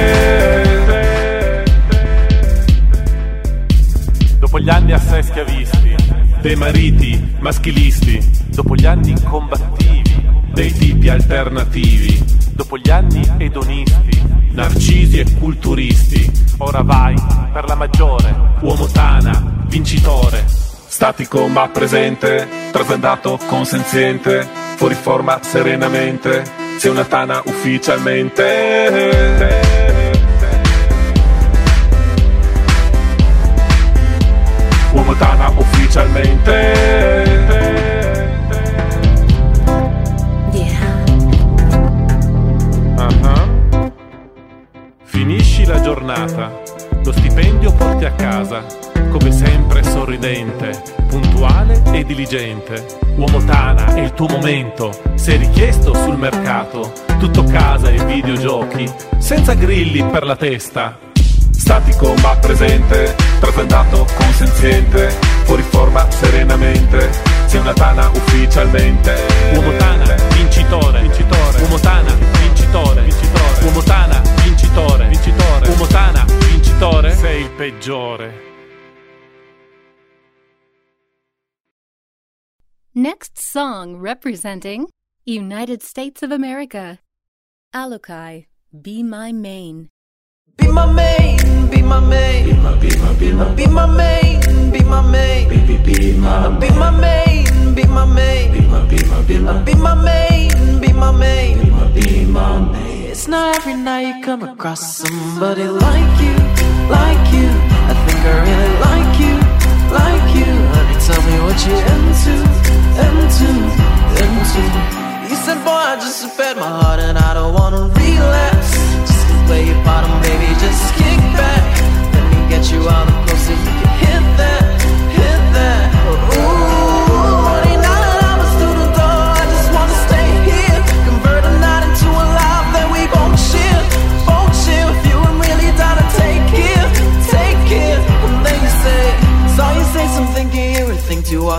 Dopo gli anni assai schiavisti, dei mariti maschilisti, dopo gli anni combattivi, dei tipi alternativi, dopo gli anni edonisti, narcisi e culturisti, ora vai per la maggiore, uomo tana, vincitore. Statico ma presente, trasandato consenziente, fuori forma serenamente, sei una tana ufficialmente. Uomo tana ufficialmente. Finisci la giornata, lo stipendio porti a casa, come sempre sorridente, puntuale e diligente. Uomo Tana è il tuo momento, sei richiesto sul mercato, tutto casa e videogiochi, senza grilli per la testa. Statico ma presente, trasandato consenziente, fuori forma serenamente, sei una Tana ufficialmente. Uomo Tana, vincitore, vincitore. Uomo Tana, vincitore, vincitore. Uomo Tana, vincitore, vincitore. Uomo Tana, vincitore. Sei il peggiore. Next song representing United States of America. Alukai, Be My Main. Be my main, be my main. Be my, be my, be my, be my main, be my main. Be, be, be my, be my main, be my main. Be my, be my, be my, be my main, be my main. Be my, be my main. It's not every night you come across somebody like you, like you. I think I really like you, like you. Tell me what you're into, into, into. You said, boy, I just fed my heart and I don't wanna relapse. Just play your bottom, baby, just kick back. Let me get you all the closer you can hit that,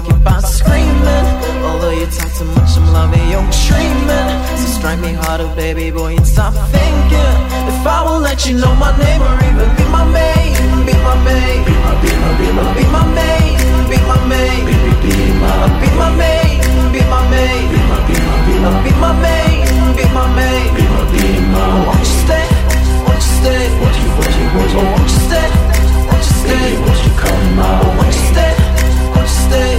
walking by screaming. Although you talk too much, I'm loving your dreaming. So strike me harder, baby boy, and stop thinking. If I will let you know my name or even be my maid, be my maid, be my, be my, be my, be my maid, be my maid, be, be, be my, be my maid, be my maid, be my, be my, be my, be my maid, be my maid, be my, be my. Won't you stay? Won't you stay? Won't you, won't you, won't you, won't you stay? Won't you stay? Won't you come out? Won't you stay? Stay?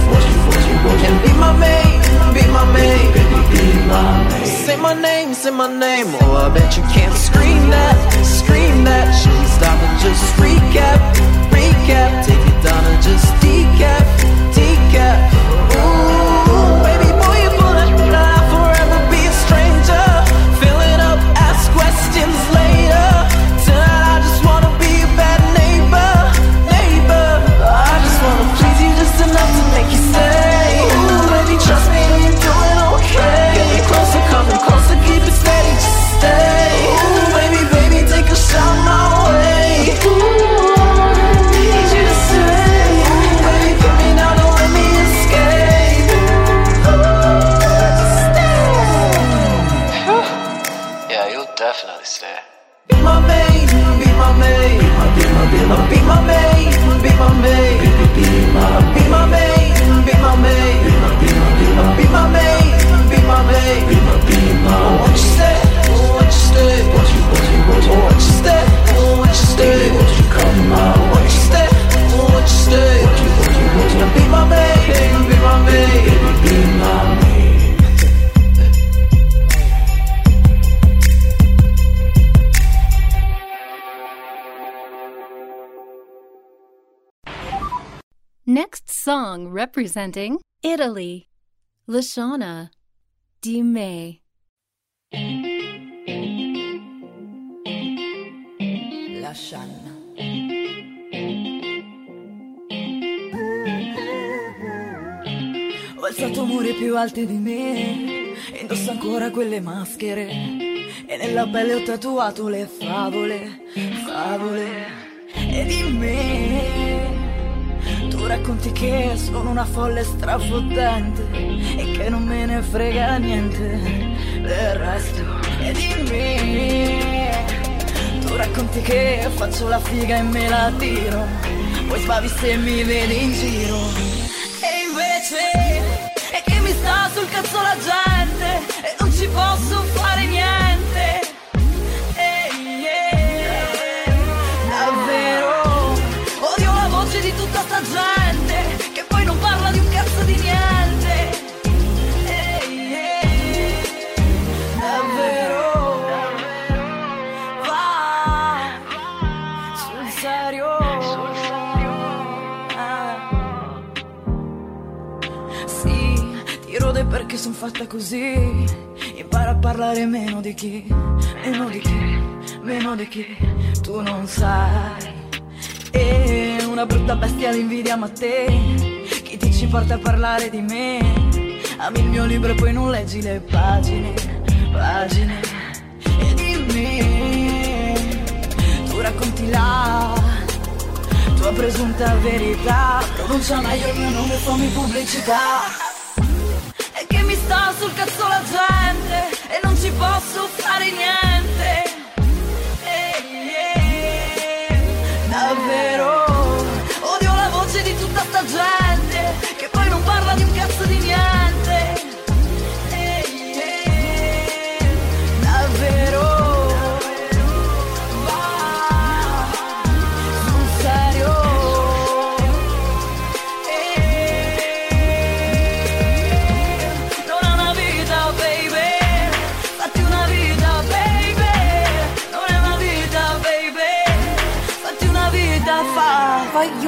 And be my maid, be my maid. Say my name, say my name. Oh, I bet you can't scream that, scream that. Should we stop and just recap, recap? Take it down and just decap, decap. Song representing Italy. Lashana Di Me. La Shanna. Ho alzato muri più alti di me, indosso ancora quelle maschere e nella pelle ho tatuato le favole, favole e di me. Racconti che sono una folle strafottente e che non me ne frega niente del resto e di me. Tu racconti che faccio la figa e me la tiro, poi sbavi se mi vedi in giro. E invece è che mi sta sul cazzo la gente e non ci posso fare perché sono fatta così. Impara a parlare meno di chi, meno di chi, meno di chi tu non sai. E una brutta bestia l'invidia ma te, chi ti ci porta a parlare di me? Ami il mio libro e poi non leggi le pagine, pagine. E dimmi, tu racconti la tua presunta verità, pronuncia meglio il mio nome, fammi pubblicità. Che mi sta sul cazzo la gente e non ci posso fare niente.